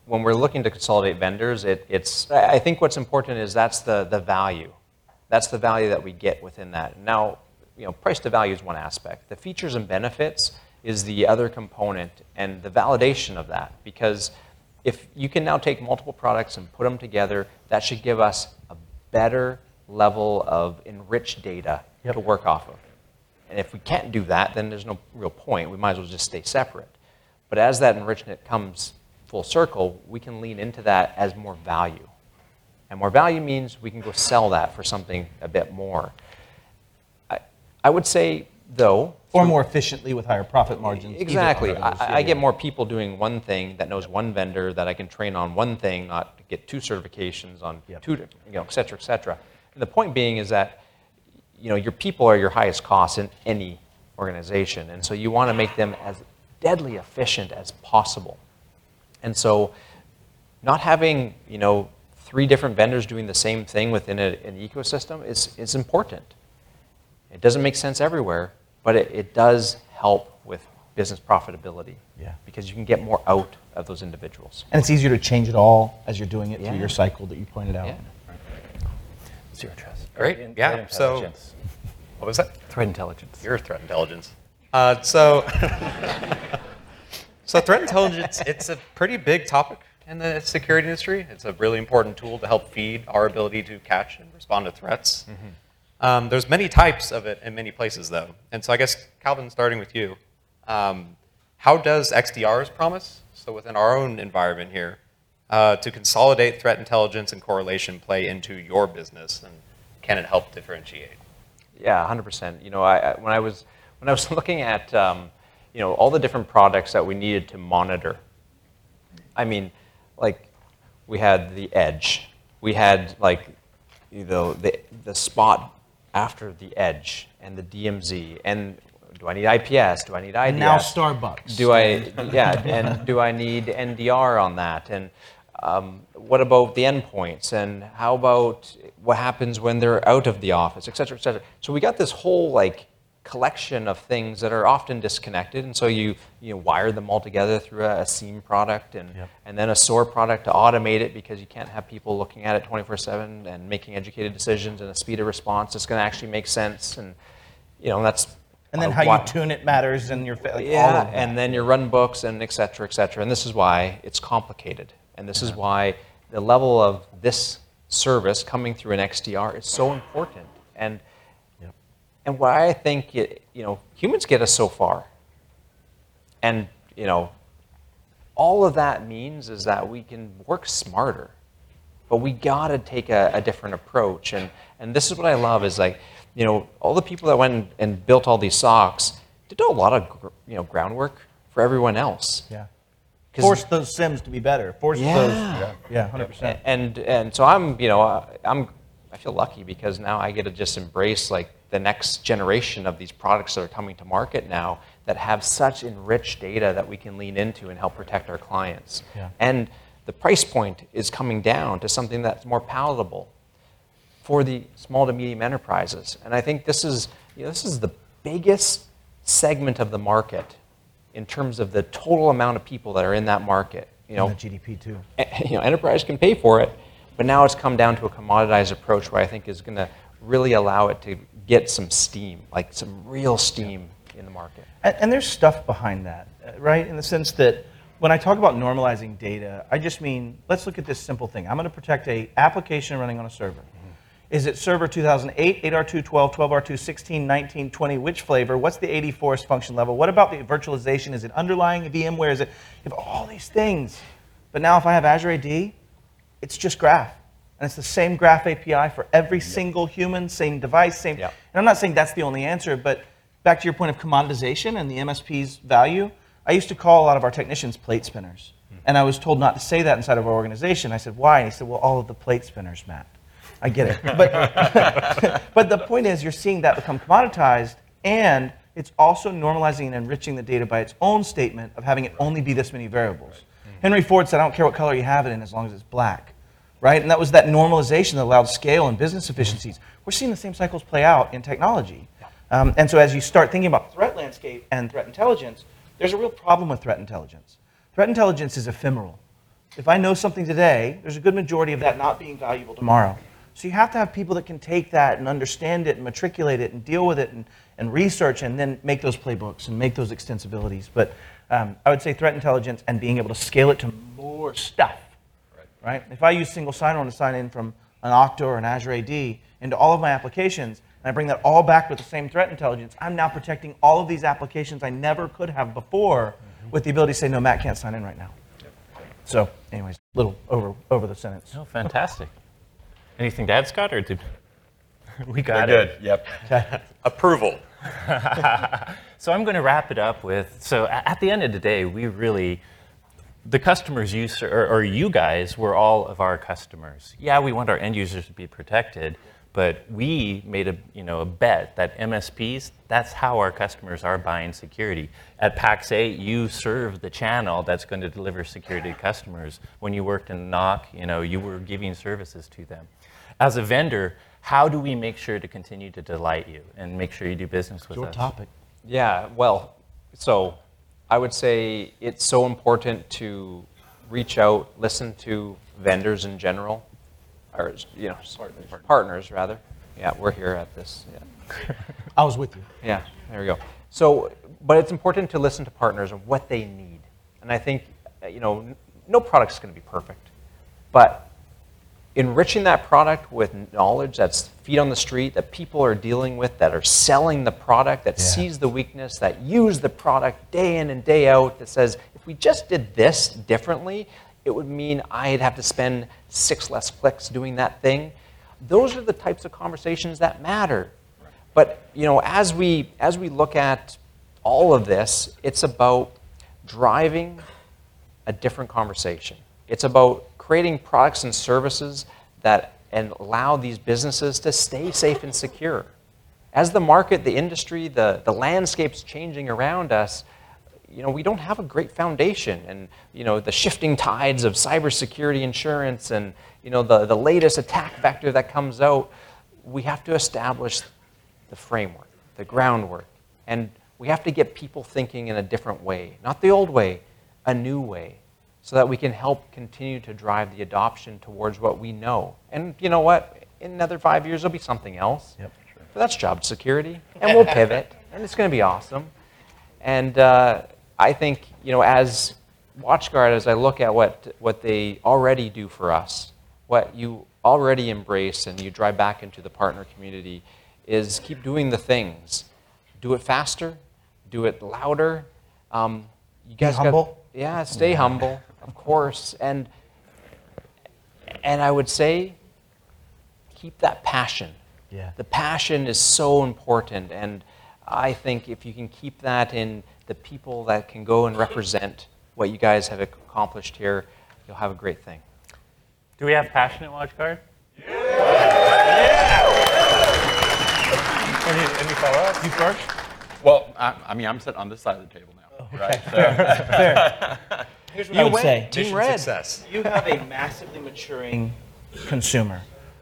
[SPEAKER 3] when we're looking to consolidate vendors, it, it's, I think what's important is that's the, the value. That's the value that we get within that. Now, you know, price to value is one aspect. The features and benefits is the other component, and the validation of that. Because if you can now take multiple products and put them together, that should give us a better level of enriched data
[SPEAKER 4] Yep.
[SPEAKER 3] to work off of. And if we can't do that, then there's no real point. We might as well just stay separate. But as that enrichment comes full circle, we can lean into that as more value. And more value means we can go sell that for something a bit more. I, I would say, though,
[SPEAKER 4] Or more efficiently with higher profit margins.
[SPEAKER 3] Exactly.
[SPEAKER 4] one of those.
[SPEAKER 3] I,
[SPEAKER 4] Yeah,
[SPEAKER 3] I get more people doing one thing that knows one vendor that I can train on one thing, not get two certifications on
[SPEAKER 4] Yep.
[SPEAKER 3] two, you know, et cetera, et cetera. And the point being is that, you know, your people are your highest cost in any organization, and so you want to make them as deadly efficient as possible. And so, not having, you know, three different vendors doing the same thing within a, an ecosystem is, is important. It doesn't make sense everywhere, but it, it does help with business profitability.
[SPEAKER 4] Yeah.
[SPEAKER 3] Because you can get more out of those individuals.
[SPEAKER 4] And it's easier to change it all as you're doing it
[SPEAKER 3] Yeah.
[SPEAKER 4] through your cycle that you pointed out.
[SPEAKER 3] Yeah.
[SPEAKER 2] Zero trust.
[SPEAKER 1] Great.
[SPEAKER 2] Threat
[SPEAKER 1] Yeah, so- What was that?
[SPEAKER 2] threat intelligence.
[SPEAKER 1] Your threat intelligence. Uh, so, so threat intelligence, it's a pretty big topic in the security industry. It's a really important tool to help feed our ability to catch and respond to threats. Um, there's many types of it in many places, though. And so I guess, Calvin, starting with you, um, how does XDR's promise, so within our own environment here, uh, to consolidate threat intelligence and correlation play into your business, and can it help differentiate?
[SPEAKER 3] Yeah, 100%. You know, I, when I was when I was looking at um, you know all the different products that we needed to monitor, I mean, like we had the edge, we had like you know the the spot after the edge and the DMZ, and do I need IPS? Do I need IDS?
[SPEAKER 4] And now Starbucks.
[SPEAKER 3] Do I, yeah, and do I need NDR on that? And um, what about the endpoints? And how about what happens when they're out of the office, et cetera, et cetera? So we got this whole like collection of things that are often disconnected, and so you you know, wire them all together through a, a SIEM product and
[SPEAKER 4] Yep.
[SPEAKER 3] and then a SOAR product to automate it because you can't have people looking at it 24/7 and making educated decisions and a speed of response that's going to actually make sense and you know that's
[SPEAKER 4] And then how you tune it matters and your like all
[SPEAKER 3] yeah, and then your run books and et cetera, et cetera. And this is why it's complicated. And this is why the level of this service coming through an XDR is so important. And. And why I think, it, you know, humans get us so far. And, you know, all of that means is that we can work smarter. But we got to take a, a different approach. And, and this is what I love is like, you know, all the people that went and built all these SOCs did a lot of, gr- you know, groundwork for everyone else.
[SPEAKER 4] yeah. Force those SIEMs to be better. Force
[SPEAKER 3] Yeah.
[SPEAKER 4] those. Yeah, yeah, 100%.
[SPEAKER 3] And and so I'm, you know, I'm I feel lucky because now I get to just embrace like the next generation of these products that are coming to market now that have such enriched data that we can lean into and help protect our clients.
[SPEAKER 4] Yeah.
[SPEAKER 3] And the price point is coming down to something that's more palatable for the small to medium enterprises. And I think this is, you know, this is the biggest segment of the market in terms of the total amount of people that are in that market. You know,
[SPEAKER 4] And the GDP too.
[SPEAKER 3] you know, enterprise can pay for it, but now it's come down to a commoditized approach where I think is going to really allow it to get some steam, like some real steam in the market.
[SPEAKER 4] And, and there's stuff behind that, uh, right? In the sense that when I talk about normalizing data, I just mean let's look at this simple thing. I'm going to protect a application running on a server. Is it server 2008, 8R2, 12, 12R2, 16, 19, 20? Which flavor? What's the 84th function level? What about the virtualization? Is it underlying VMware? Is it? You have all these things. But now if I have Azure AD, it's just graph. And it's the same graph API for every single human, same device, same.
[SPEAKER 3] Yep.
[SPEAKER 4] And I'm not saying that's the only answer, but back to your point of commoditization and the MSP's value, I used to call a lot of our technicians plate spinners. Hmm. And I was told not to say that inside of our organization. I said, why? And he said, well, all of the plate spinners, Matt. I get it. But, but the point is, you're seeing that become commoditized, and it's also normalizing and enriching the data by its own statement of having it only be this many variables. Hmm. Henry Ford said, I don't care what color you have it in as long as it's black. Right? And that was that normalization that allowed scale and business efficiencies. We're seeing the same cycles play out in technology. Um, and so as you start thinking about threat landscape and threat intelligence, there's a real problem with threat intelligence. Threat intelligence is ephemeral. If I know something today, there's a good majority of that not being valuable tomorrow. So you have to have people that can take that and understand it and matriculate it and deal with it and, and research and then make those playbooks and make those extensibilities. But um, I would say threat intelligence and being able to scale it to more stuff. Right. If I use single sign-on to sign in from an Okta or an Azure AD into all of my applications, and I bring that all back with the same threat intelligence, I'm now protecting all of these applications I never could have before mm-hmm. with the ability to say, no, Matt can't sign in right now. So, anyways, a little over over the sentence.
[SPEAKER 2] Oh, fantastic. Anything to add, Scott, or did we got
[SPEAKER 5] We're
[SPEAKER 2] it?
[SPEAKER 5] good. Yep.
[SPEAKER 1] Approval.
[SPEAKER 2] So I'm going to wrap it up with so at the end of the day, we really, the customers you ser- or, or you guys were all of our customers. Yeah, we want our end users to be protected, but we made a you know a bet that MSPs that's how our customers are buying security. At Pax8, you serve the channel that's going to deliver security to customers. When you worked in NOC, you know you were giving services to them. As a vendor, how do we make sure to continue to delight you and make sure you do business with
[SPEAKER 4] Your
[SPEAKER 2] us?
[SPEAKER 4] topic.
[SPEAKER 3] Yeah, well, so I would say it's so important to reach out, listen to vendors in general, or you know, partners, rather. Yeah, we're here at this. Yeah.
[SPEAKER 4] I was with you.
[SPEAKER 3] Yeah, there we go. So, but it's important to listen to partners and what they need. And I think, you know, no product's going to be perfect, but enriching that product with knowledge that's feet on the street that people are dealing with, that are selling the product, that sees the weakness, that use the product day in and day out, that says, if we just did this differently, it would mean I'd have to spend six less clicks doing that thing. Those are the types of conversations that matter. But you know, as we as we look at all of this, it's about driving a different conversation. It's about creating products and services that and allow these businesses to stay safe and secure. As the market, the industry, the, the landscape's changing around us, you know, we don't have a great foundation. And, you know, the shifting tides of cybersecurity insurance and, you know, the, the latest attack vector that comes out, we have to establish the framework, the groundwork. And we have to get people thinking in a different way, not the old way, a new way, so that we can help continue to drive the adoption towards what we know. And you know what? In another five years, there'll be something else.
[SPEAKER 4] Yep. sure.
[SPEAKER 3] But that's job security, and we'll pivot, and it's going to be awesome. And uh, I think, you know, as WatchGuard, as I look at what, what they already do for us, what you already embrace and you drive back into the partner community, is keep doing the things. Do it faster, do it louder. Um, you guys got-
[SPEAKER 4] humble.
[SPEAKER 3] yeah, stay humble, of course. And, and I would say, keep that passion.
[SPEAKER 4] Yeah.
[SPEAKER 3] The passion is so important, and I think if you can keep that in the people that can go and represent what you guys have accomplished here, you'll have a great thing.
[SPEAKER 2] Do we have passionate WatchGuard?
[SPEAKER 1] Any, any follow-ups?
[SPEAKER 4] You first?
[SPEAKER 5] Well, I, I mean, I'm sitting on this side of the table now, right? So,
[SPEAKER 4] Here's what I would
[SPEAKER 3] win.
[SPEAKER 4] say.
[SPEAKER 3] Team
[SPEAKER 1] Mission
[SPEAKER 3] Red.
[SPEAKER 1] success.
[SPEAKER 4] You have a massively maturing consumer.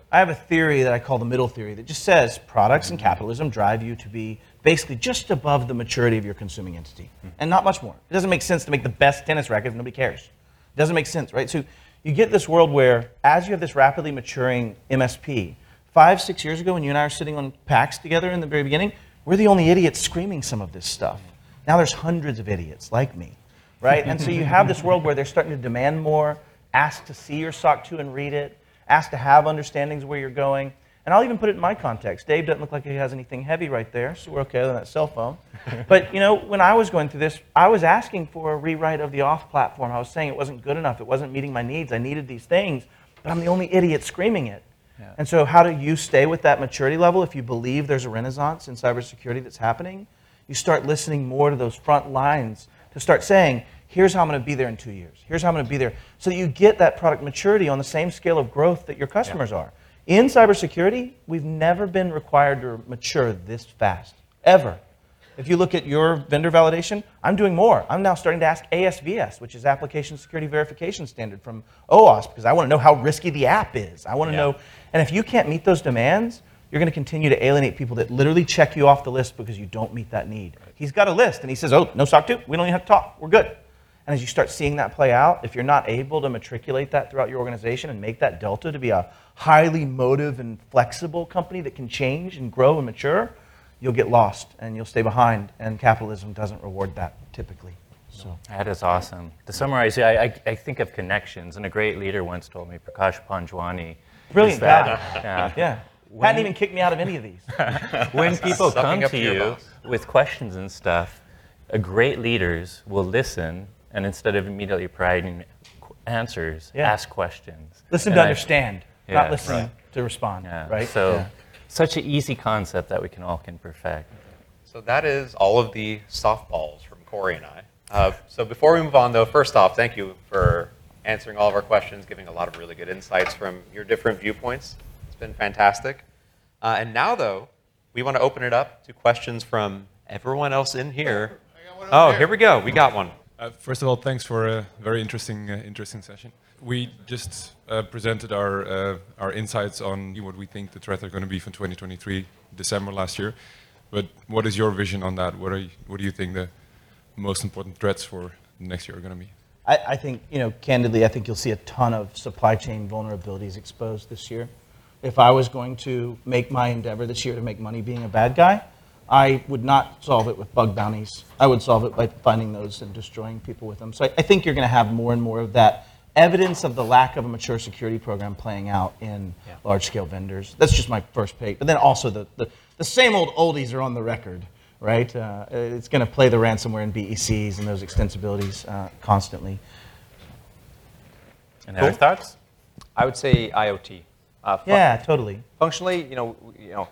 [SPEAKER 4] I have a theory that I call the middle theory that just says products and capitalism drive you to be basically just above the maturity of your consuming entity and not much more. It doesn't make sense to make the best tennis racket if nobody cares. It doesn't make sense, right? So you get this world where as you have this rapidly maturing MSP, five, six years ago when you and I were sitting on PAX together in the very beginning, we're the only idiots screaming some of this stuff. Now there's hundreds of idiots like me, right? And so you have this world where they're starting to demand more, ask to see your SOC 2 and read it, ask to have understandings where you're going. And I'll even put it in my context. Dave doesn't look like he has anything heavy right there, so we're okay on that cell phone. but you know, when I was going through this, I was asking for a rewrite of the off platform. I was saying it wasn't good enough, it wasn't meeting my needs. I needed these things, but I'm the only idiot screaming it. And so, how do you stay with that maturity level if you believe there's a renaissance in cybersecurity that's happening? You start listening more to those front lines to start saying, here's how I'm going to be there in two years. Here's how I'm going to be there. So that you get that product maturity on the same scale of growth that your customers are. In cybersecurity, we've never been required to mature this fast, ever. If you look at your vendor validation, I'm doing more. I'm now starting to ask ASVS, which is Application Security Verification Standard from OWASP, because I want to know how risky the app is. I want to
[SPEAKER 2] Yeah.
[SPEAKER 4] know, and if you can't meet those demands, you're going to continue to alienate people that literally check you off the list because you don't meet that need. He's got a list, and he says, "Oh, no SOC 2. We don't even have to talk. We're good." And as you start seeing that play out, if you're not able to matriculate that throughout your organization and make that delta to be a highly motive and flexible company that can change and grow and mature, you'll get lost and you'll stay behind. And capitalism doesn't reward that typically. So
[SPEAKER 2] That is awesome. To summarize, I, I, I think of connections, and a great leader once told me, Prakash Panjwani.
[SPEAKER 4] brilliant
[SPEAKER 2] that,
[SPEAKER 4] guy.
[SPEAKER 2] yeah,
[SPEAKER 4] Yeah. Hadn't even kicked me out of any of these.
[SPEAKER 2] when people come to
[SPEAKER 1] to
[SPEAKER 2] you
[SPEAKER 1] boss.
[SPEAKER 2] with questions and stuff, a great leaders will listen and instead of immediately providing answers,
[SPEAKER 4] Yeah.
[SPEAKER 2] ask questions.
[SPEAKER 4] Listen
[SPEAKER 2] And
[SPEAKER 4] to
[SPEAKER 2] I-
[SPEAKER 4] understand,
[SPEAKER 2] Yeah,
[SPEAKER 4] not listen
[SPEAKER 2] right.
[SPEAKER 4] to respond.
[SPEAKER 2] Yeah.
[SPEAKER 4] Right?
[SPEAKER 2] So,
[SPEAKER 4] Yeah.
[SPEAKER 2] such an easy concept that we can all can perfect.
[SPEAKER 1] So that is all of the softballs from Corey and I. Uh, so before we move on, though, first off, thank you for answering all of our questions, giving a lot of really good insights from your different viewpoints. It's been fantastic. Uh, and now, though, we want to open it up to questions from everyone else in here. Oh, here we go. We got one.
[SPEAKER 6] Uh, first of all, thanks for a very interesting, uh, interesting session. We just uh, presented our uh, our insights on what we think the threats are going to be from 2023, December last year. But what is your vision on that? What are you, what do you think the most important threats for next year are going to be?
[SPEAKER 4] I, I think, you know, candidly, I think you'll see a ton of supply chain vulnerabilities exposed this year. If I was going to make my endeavor this year to make money being a bad guy, I would not solve it with bug bounties. I would solve it by finding those and destroying people with them. So I, I think you're going to have more and more of that evidence of the lack of a mature security program playing out in large scale vendors. That's just my first pick. But then also the, the, the same old oldies are on the record, right? Uh, it's going to play the ransomware and BECs and those extensibilities uh, constantly.
[SPEAKER 2] And other
[SPEAKER 4] Cool.
[SPEAKER 2] thoughts?
[SPEAKER 3] I would say IoT. Uh, fu-
[SPEAKER 4] Yeah, totally.
[SPEAKER 3] Functionally, you know, you know,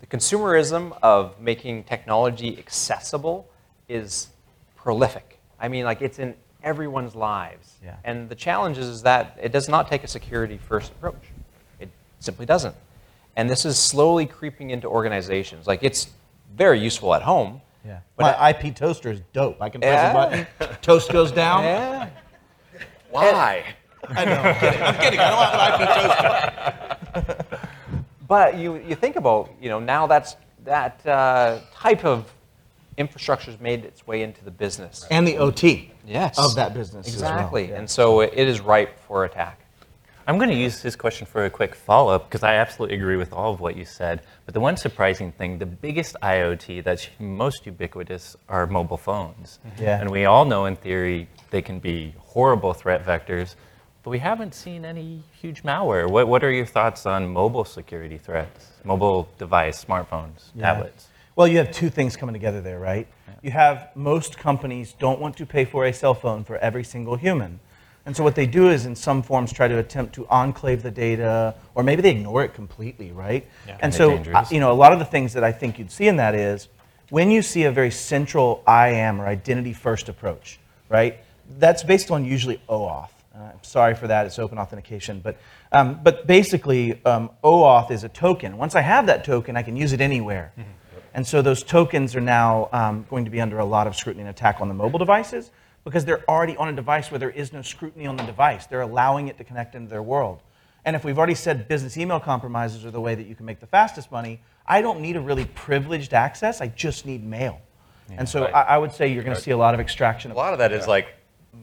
[SPEAKER 3] the, the consumerism of making technology accessible is prolific. I mean, like it's in everyone's lives.
[SPEAKER 4] Yeah.
[SPEAKER 3] And the challenge is, is that it does not take a security first approach. It simply doesn't. And this is slowly creeping into organizations. Like it's very useful at home.
[SPEAKER 4] Yeah.
[SPEAKER 3] But
[SPEAKER 4] My IP toaster is dope. I can press
[SPEAKER 3] Yeah.
[SPEAKER 4] a button, toast goes down.
[SPEAKER 3] Yeah.
[SPEAKER 1] Why?
[SPEAKER 4] I know. I'm kidding. I'm kidding. I don't have an IP toaster.
[SPEAKER 3] But you, you think about, you know, now that's, that uh, type of infrastructure has made its way into the business.
[SPEAKER 4] And the OT
[SPEAKER 3] Yes.
[SPEAKER 4] of that business. as well.
[SPEAKER 3] Exactly.
[SPEAKER 4] Yeah.
[SPEAKER 3] And so it is ripe for attack.
[SPEAKER 2] I'm going to use this question for a quick follow up because I absolutely agree with all of what you said. But the one surprising thing, the biggest IoT that's most ubiquitous are mobile phones.
[SPEAKER 4] Yeah.
[SPEAKER 2] And we all know in theory they can be horrible threat vectors, but we haven't seen any huge malware. What, what are your thoughts on mobile security threats? Mobile device, smartphones,
[SPEAKER 4] Yeah.
[SPEAKER 2] tablets?
[SPEAKER 4] Well, you have two things coming together there, right? You have most companies don't want to pay for a cell phone for every single human. And so what they do is in some forms try to attempt to enclave the data or maybe they ignore it completely, right? And so
[SPEAKER 2] uh,
[SPEAKER 4] dangerous. You know, a lot of the things that I think you'd see in that is when you see a very central IAM or identity first approach, right? That's based on usually OAuth. Uh, I'm sorry for that, it's open authentication. But, um, but basically, um, OAuth is a token. Once I have that token, I can use it anywhere. And so those tokens are now um, going to be under a lot of scrutiny and attack on the mobile devices because they're already on a device where there is no scrutiny on the device. They're allowing it to connect into their world. And if we've already said business email compromises are the way that you can make the fastest money, I don't need a really privileged access. I just need mail. and so
[SPEAKER 2] Right.
[SPEAKER 4] I, I would say you're going to see a lot of extraction
[SPEAKER 1] A lot of that is like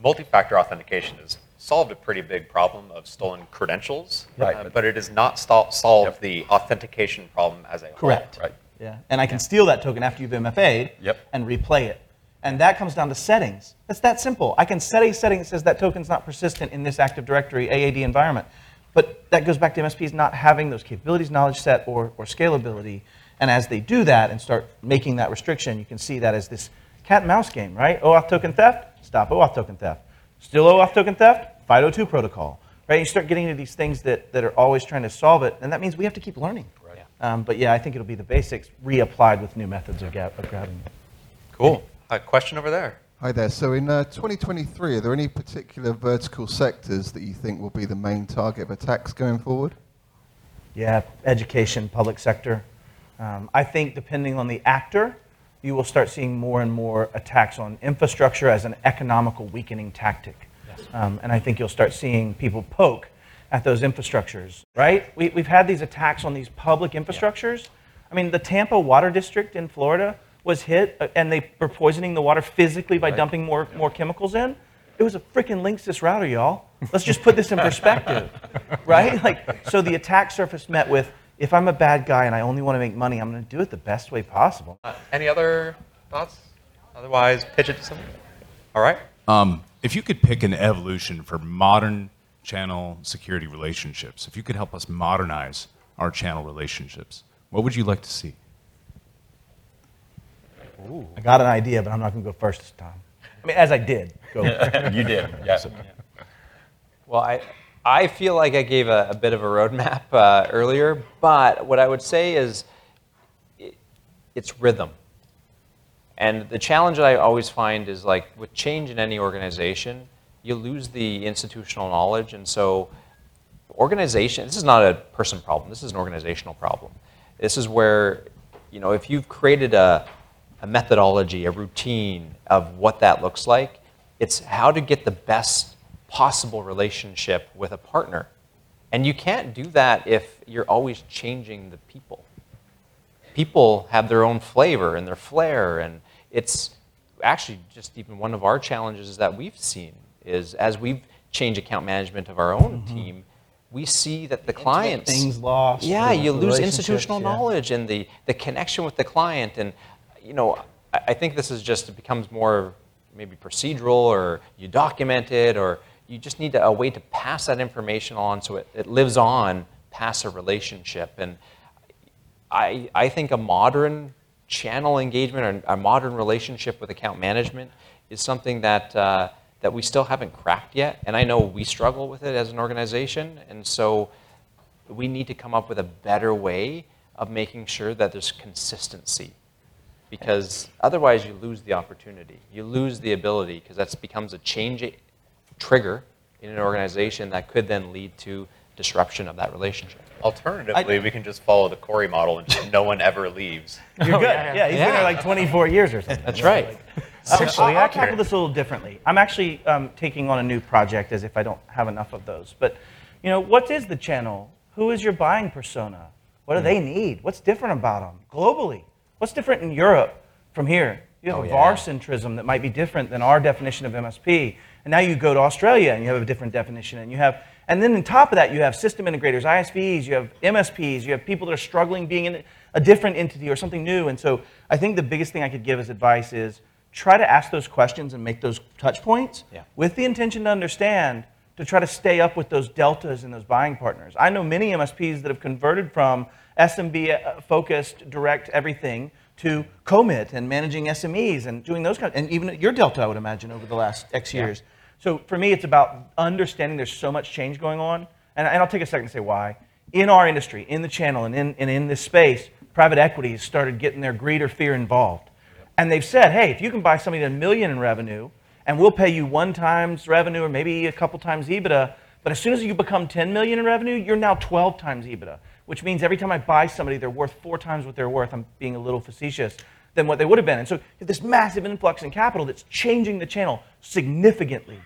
[SPEAKER 1] multi-factor authentication has solved a pretty big problem of stolen credentials,
[SPEAKER 5] Right.
[SPEAKER 1] uh, but it has not sol- solved the authentication problem as a whole.
[SPEAKER 4] Correct.
[SPEAKER 5] Right.
[SPEAKER 4] Yeah, and I can steal that token after you've MFA'd
[SPEAKER 5] Yep.
[SPEAKER 4] and replay it. And that comes down to settings. It's that simple. I can set a setting that says that token's not persistent in this Active Directory AAD environment. But that goes back to MSPs not having those capabilities, knowledge set, or, or scalability. And as they do that and start making that restriction, you can see that as this cat and mouse game, right? OAuth token theft, stop OAuth token theft. Still OAuth token theft, FIDO2 protocol, right? You start getting into these things that, that are always trying to solve it, and that means we have to keep learning. Right. Um, but yeah, I think it'll be the basics reapplied with new methods of, ga- of grabbing it.
[SPEAKER 1] Cool. A question over there.
[SPEAKER 7] Hi there. So in uh, 2023, are there any particular vertical sectors that you think will be the main target of attacks going forward?
[SPEAKER 4] Yeah, education, public sector. Um, I think depending on the actor, you will start seeing more and more attacks on infrastructure as an economical weakening tactic. Um, and I think you'll start seeing people poke at those infrastructures, right? We, we've had these attacks on these public infrastructures. I mean, the Tampa Water District in Florida was hit, uh, and they were poisoning the water physically by dumping more, more chemicals in. It was a freaking Linksys router, y'all. Let's just put this in perspective, right? Like, so the attack surface met with, if I'm a bad guy and I only want to make money, I'm going to do it the best way possible.
[SPEAKER 1] Uh, any other thoughts? Otherwise, pitch it to someone. All right.
[SPEAKER 8] Um, if you could pick an evolution for modern channel security relationships, if you could help us modernize our channel relationships, what would you like to see?
[SPEAKER 4] I got an idea, but I'm not going to go first this time. I mean, as I did. Go.
[SPEAKER 5] you did, yeah.
[SPEAKER 3] Well, I, I feel like I gave a, a bit of a roadmap uh, earlier, but what I would say is it, it's rhythm. And the challenge that I always find is like with change in any organization, you lose the institutional knowledge. And so, organization, this is not a person problem, this is an organizational problem. This is where, you know, if you've created a, a methodology, a routine of what that looks like, it's how to get the best possible relationship with a partner. And you can't do that if you're always changing the people. People have their own flavor and their flair, and it's actually just even one of our challenges that we've seen is as we've changed account management of our own mm-hmm. team, we see that the clients
[SPEAKER 4] things lost,
[SPEAKER 3] Yeah, you lose institutional
[SPEAKER 4] yeah.
[SPEAKER 3] knowledge and the, the connection with the client. And you know, I, I think this is just it becomes more maybe procedural or you document it or you just need a, a way to pass that information on so it, it lives on past a relationship. And I, I think a modern channel engagement or a modern relationship with account management is something that, uh, that we still haven't cracked yet. And I know we struggle with it as an organization. And so we need to come up with a better way of making sure that there's consistency. Because otherwise, you lose the opportunity. You lose the ability because that becomes a change trigger in an organization that could then lead to disruption of that relationship.
[SPEAKER 1] Alternatively, we can just follow the Corey model and just no one ever leaves.
[SPEAKER 4] You're good. Yeah, he's been there like 24 years or something.
[SPEAKER 3] That's right.
[SPEAKER 4] I'll, I'll, I'll tackle this a little differently. I'm actually um, taking on a new project as if I don't have enough of those. But, you know, what is the channel? Who is your buying persona? What do they need? What's different about them globally? What's different in Europe from here? You have
[SPEAKER 3] Oh,
[SPEAKER 4] a
[SPEAKER 3] yeah.
[SPEAKER 4] VAR centrism that might be different than our definition of MSP. And now you go to Australia and you have a different definition. And you have, and then on top of that, you have system integrators, ISVs, you have MSPs, you have people that are struggling being in a different entity or something new. And so I think the biggest thing I could give as advice is try to ask those questions and make those touch points
[SPEAKER 3] Yeah.
[SPEAKER 4] with the intention to understand to try to stay up with those deltas and those buying partners. I know many MSPs that have converted from SMB uh, focused direct everything to commit and managing SMEs and doing those kind and even your delta I would imagine over the last X years. So for me it's about understanding there's so much change going on and, and I'll take a second to say why. In our industry, in the channel and in, and in this space, private equity has started getting their greed or fear involved. And they've said, hey, if you can buy somebody a million in revenue, and we'll pay you one times revenue or maybe a couple times EBITDA, but as soon as you become 10 million in revenue, you're now 12 times EBITDA, which means every time I buy somebody, they're worth four times what they're worth. I'm being a little facetious than what they would have been. And so you have this massive influx in capital that's changing the channel significantly.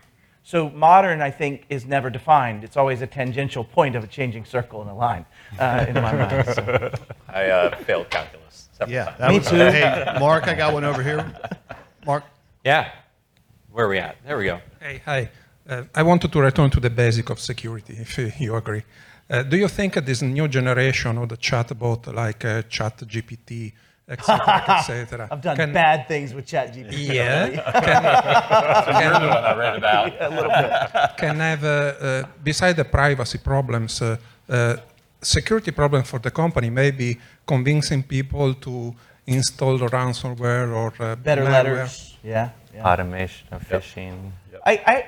[SPEAKER 4] So modern, I think, is never defined. It's always a tangential point of a changing circle in a line uh, in my mind. So.
[SPEAKER 1] I uh, failed calculus several
[SPEAKER 9] Yeah,
[SPEAKER 1] times.
[SPEAKER 9] that was, Hey, Marc, I got one over here. Marc,
[SPEAKER 1] Yeah. Where are we at? There we go.
[SPEAKER 10] Hey, hi. Uh, I wanted to return to the basic of security, if uh, you agree. Uh, do you think this new generation of the chatbot, like uh, ChatGPT, etc., etc.
[SPEAKER 4] I've done
[SPEAKER 10] Can-
[SPEAKER 4] bad things with ChatGPT.
[SPEAKER 10] Yeah.
[SPEAKER 5] You're the one I read about.
[SPEAKER 4] a little bit.
[SPEAKER 10] can have, uh, uh, beside the privacy problems, uh, uh, security problem for the company, maybe convincing people to install the ransomware or uh,
[SPEAKER 4] Better
[SPEAKER 10] malware.
[SPEAKER 4] letters. Yeah. yeah.
[SPEAKER 2] Automation of phishing.
[SPEAKER 4] I, I,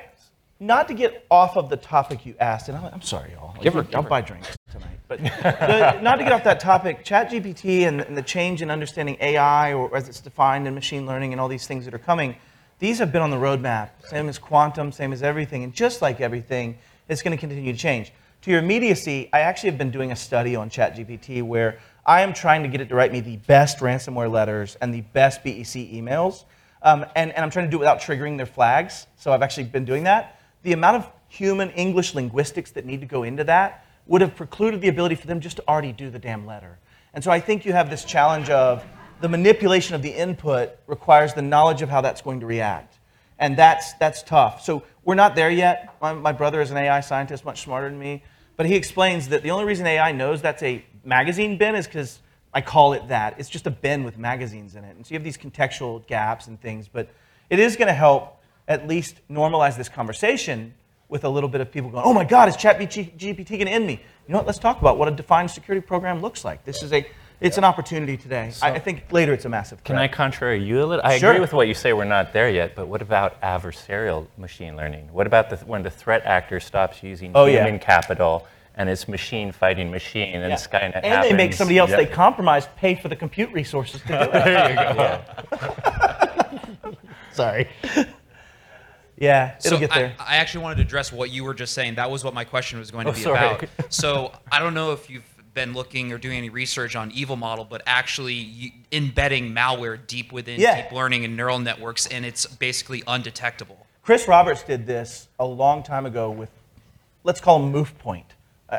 [SPEAKER 4] not to get off of the topic you asked, and I'm, I'm sorry, y'all.
[SPEAKER 3] Give her-
[SPEAKER 4] I'll
[SPEAKER 3] give her.
[SPEAKER 4] buy drinks tonight. But the, not to get off that topic, ChatGPT and, and the change in understanding AI, or as it's defined in machine learning, and all these things that are coming, these have been on the roadmap. Same as quantum, same as everything, and just like everything, it's going to continue to change. To your immediacy, I actually have been doing a study on ChatGPT where I am trying to get it to write me the best ransomware letters and the best BEC emails. Um, and, and I'm trying to do it without triggering their flags. So I've actually been doing that. The amount of human English linguistics that need to go into that would have precluded the ability for them just to already do the damn letter. And so I think you have this challenge of the manipulation of the input requires the knowledge of how that's going to react. And that's, that's tough. So we're not there yet. My, my brother is an AI scientist, much smarter than me. But he explains that the only reason AI knows that's a magazine bin is because I call it that. It's just a bin with magazines in it. And so you have these contextual gaps and things. But it is going to help at least normalize this conversation with a little bit of people going, oh my God, is ChatGPT going to end me? You know what? Let's talk about what a defined security program looks like. This is a, it's an opportunity today. I, I think later it's a massive threat.
[SPEAKER 2] Can I contrary you a little? I
[SPEAKER 4] Sure.
[SPEAKER 2] agree with what you say. We're not there yet, but what about adversarial machine learning? What about the, when the threat actor stops using
[SPEAKER 4] Oh, yeah.
[SPEAKER 2] human capital and it's machine fighting machine and
[SPEAKER 4] Yeah.
[SPEAKER 2] Skynet
[SPEAKER 4] and
[SPEAKER 2] happens?
[SPEAKER 4] they make somebody else
[SPEAKER 2] Yep.
[SPEAKER 4] they compromise pay for the compute resources to do it.
[SPEAKER 2] there you go.
[SPEAKER 4] Sorry. Yeah, it'll
[SPEAKER 11] so
[SPEAKER 4] get there.
[SPEAKER 11] I, I actually wanted to address what you were just saying. That was what my question was going to
[SPEAKER 2] Oh,
[SPEAKER 11] be
[SPEAKER 2] sorry.
[SPEAKER 11] about. So I don't know if you've been looking or doing any research on evil model, but actually you, embedding malware deep within
[SPEAKER 4] Yeah.
[SPEAKER 11] deep learning and neural networks, and it's basically undetectable.
[SPEAKER 4] Chris Roberts did this a long time ago with, let's call them MovePoint.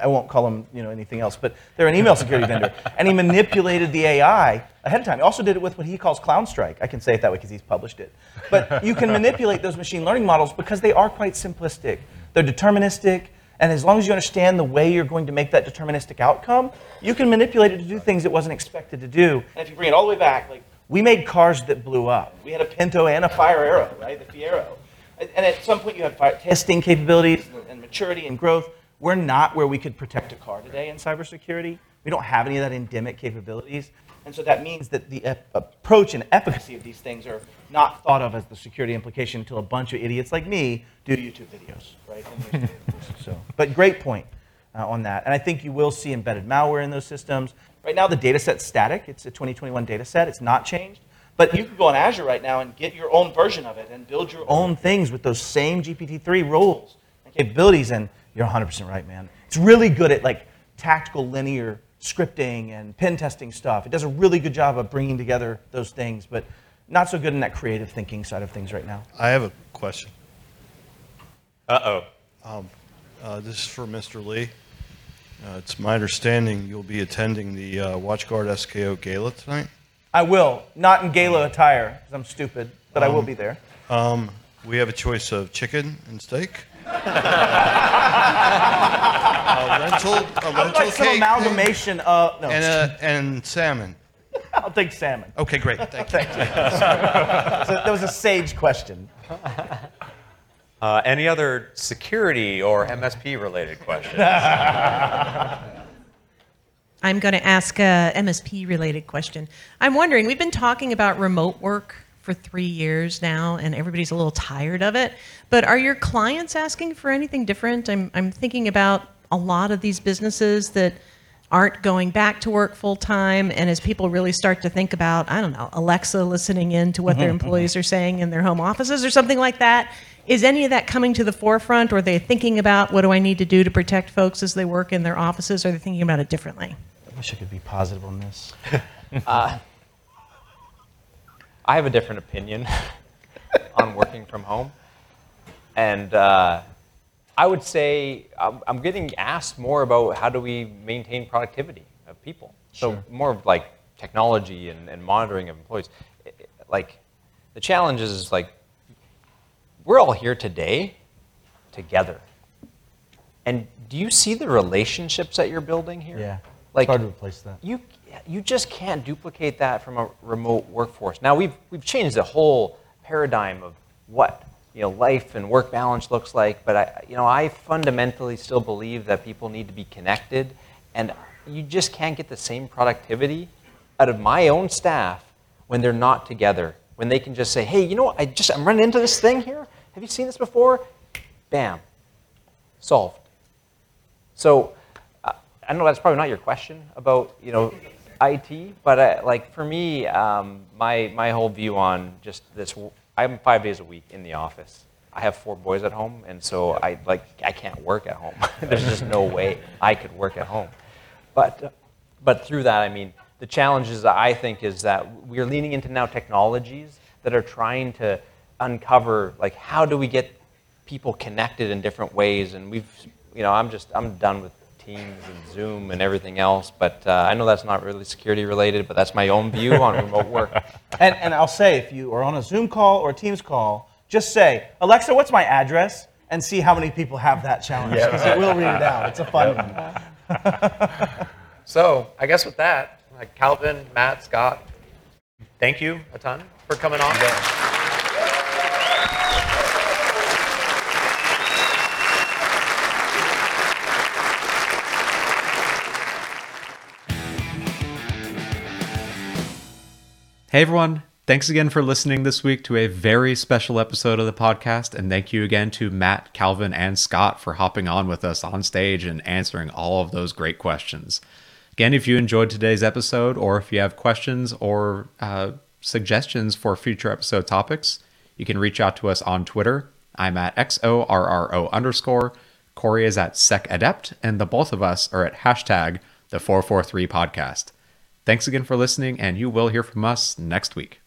[SPEAKER 4] I won't call them you know, anything else, but they're an email security vendor. And he manipulated the AI ahead of time. He also did it with what he calls Clown Strike. I can say it that way because he's published it. But you can manipulate those machine learning models because they are quite simplistic. They're deterministic, and as long as you understand the way you're going to make that deterministic outcome, you can manipulate it to do things it wasn't expected to do. And if you bring it all the way back, like we made cars that blew up. We had a Pinto and a Fire Arrow, right? The Fiero. And at some point, you have fire testing capabilities and maturity and growth. We're not where we could protect a car today in cybersecurity. We don't have any of that endemic capabilities. And so that means that the ep- approach and efficacy of these things are not thought of as the security implication until a bunch of idiots like me do YouTube videos, right? So, but great point uh, on that. And I think you will see embedded malware in those systems. Right now, the data set's static. It's a 2021 data set. It's not changed. But you can go on Azure right now and get your own version of it and build your own things with those same GPT-3 rules and capabilities. And you're 100% right, man. It's really good at like tactical linear scripting and pen testing stuff. It does a really good job of bringing together those things, but not so good in that creative thinking side of things right now.
[SPEAKER 9] I have a question.
[SPEAKER 1] Uh-oh.
[SPEAKER 9] Um, uh, this is for Mr. Lee. Uh, it's my understanding you'll be attending the uh, WatchGuard SKO Gala tonight.
[SPEAKER 4] I will, not in gala attire, because I'm stupid, but I will
[SPEAKER 9] Um,
[SPEAKER 4] be there.
[SPEAKER 9] Um, we have a choice of chicken and steak. A rental, a
[SPEAKER 4] I would
[SPEAKER 9] rental
[SPEAKER 4] like some
[SPEAKER 9] cake,
[SPEAKER 4] amalgamation of, no,
[SPEAKER 9] and, uh, and salmon.
[SPEAKER 4] I'll take salmon.
[SPEAKER 9] Okay, great. Thank you.
[SPEAKER 4] Thank you. so that was a sage question.
[SPEAKER 1] Uh, any other security or MSP related questions?
[SPEAKER 12] I'm going to ask a MSP related question. I'm wondering, we've been talking about remote work for three years now, and everybody's a little tired of it. But are your clients asking for anything different? I'm, I'm thinking about a lot of these businesses that aren't going back to work full time. And as people really start to think about, I don't know, Alexa listening in to what their employees are saying in their home offices or something like that, is any of that coming to the forefront? Or are they thinking about what do I need to do to protect folks as they work in their offices? Or are they thinking about it differently?
[SPEAKER 4] I wish I could be positive on this.
[SPEAKER 3] Uh, I have a different opinion on working from home. And uh, I would say I'm, I'm getting asked more about how do we maintain productivity of people. So more of like technology and, and monitoring of employees. Like the challenge is like we're all here today together. And do you see the relationships that you're building here?
[SPEAKER 4] Yeah.
[SPEAKER 3] Like
[SPEAKER 4] hard to replace that.
[SPEAKER 3] you you just can't duplicate that from a remote workforce. Now we've we've changed the whole paradigm of what you know life and work balance looks like, but I you know I fundamentally still believe that people need to be connected, and you just can't get the same productivity out of my own staff when they're not together. When they can just say, "Hey, you know what? I just I'm running into this thing here. Have you seen this before?" Bam, solved. So uh, I know that's probably not your question about you know IT, but I, like for me, um, my my whole view on just this, I'm five days a week in the office. I have four boys at home, and so I like I can't work at home. There's just no way I could work at home. But but through that, I mean, the challenges that I think is that we're leaning into now technologies that are trying to uncover like how do we get people connected in different ways, and we've you know I'm just I'm done with Teams and Zoom and everything else. But uh, I know that's not really security related, but that's my own view on remote work.
[SPEAKER 4] And, and I'll say, if you are on a Zoom call or a Teams call, just say, Alexa, what's my address? And see how many people have that challenge. Because it will read it out. It's a fun one.
[SPEAKER 13] So I guess with that, Calvin, Matt, Scott, thank you a ton for coming on.
[SPEAKER 1] Hey everyone, thanks again for listening this week to a very special episode of the podcast. And thank you again to Matt, Calvin, and Scott for hopping on with us on stage and answering all of those great questions. Again, if you enjoyed today's episode, or if you have questions or uh, suggestions for future episode topics, you can reach out to us on Twitter. I'm at XORRO underscore. Corey is at SecAdept, and the both of us are at hashtag the 443 podcast. Thanks again for listening, and you will hear from us next week.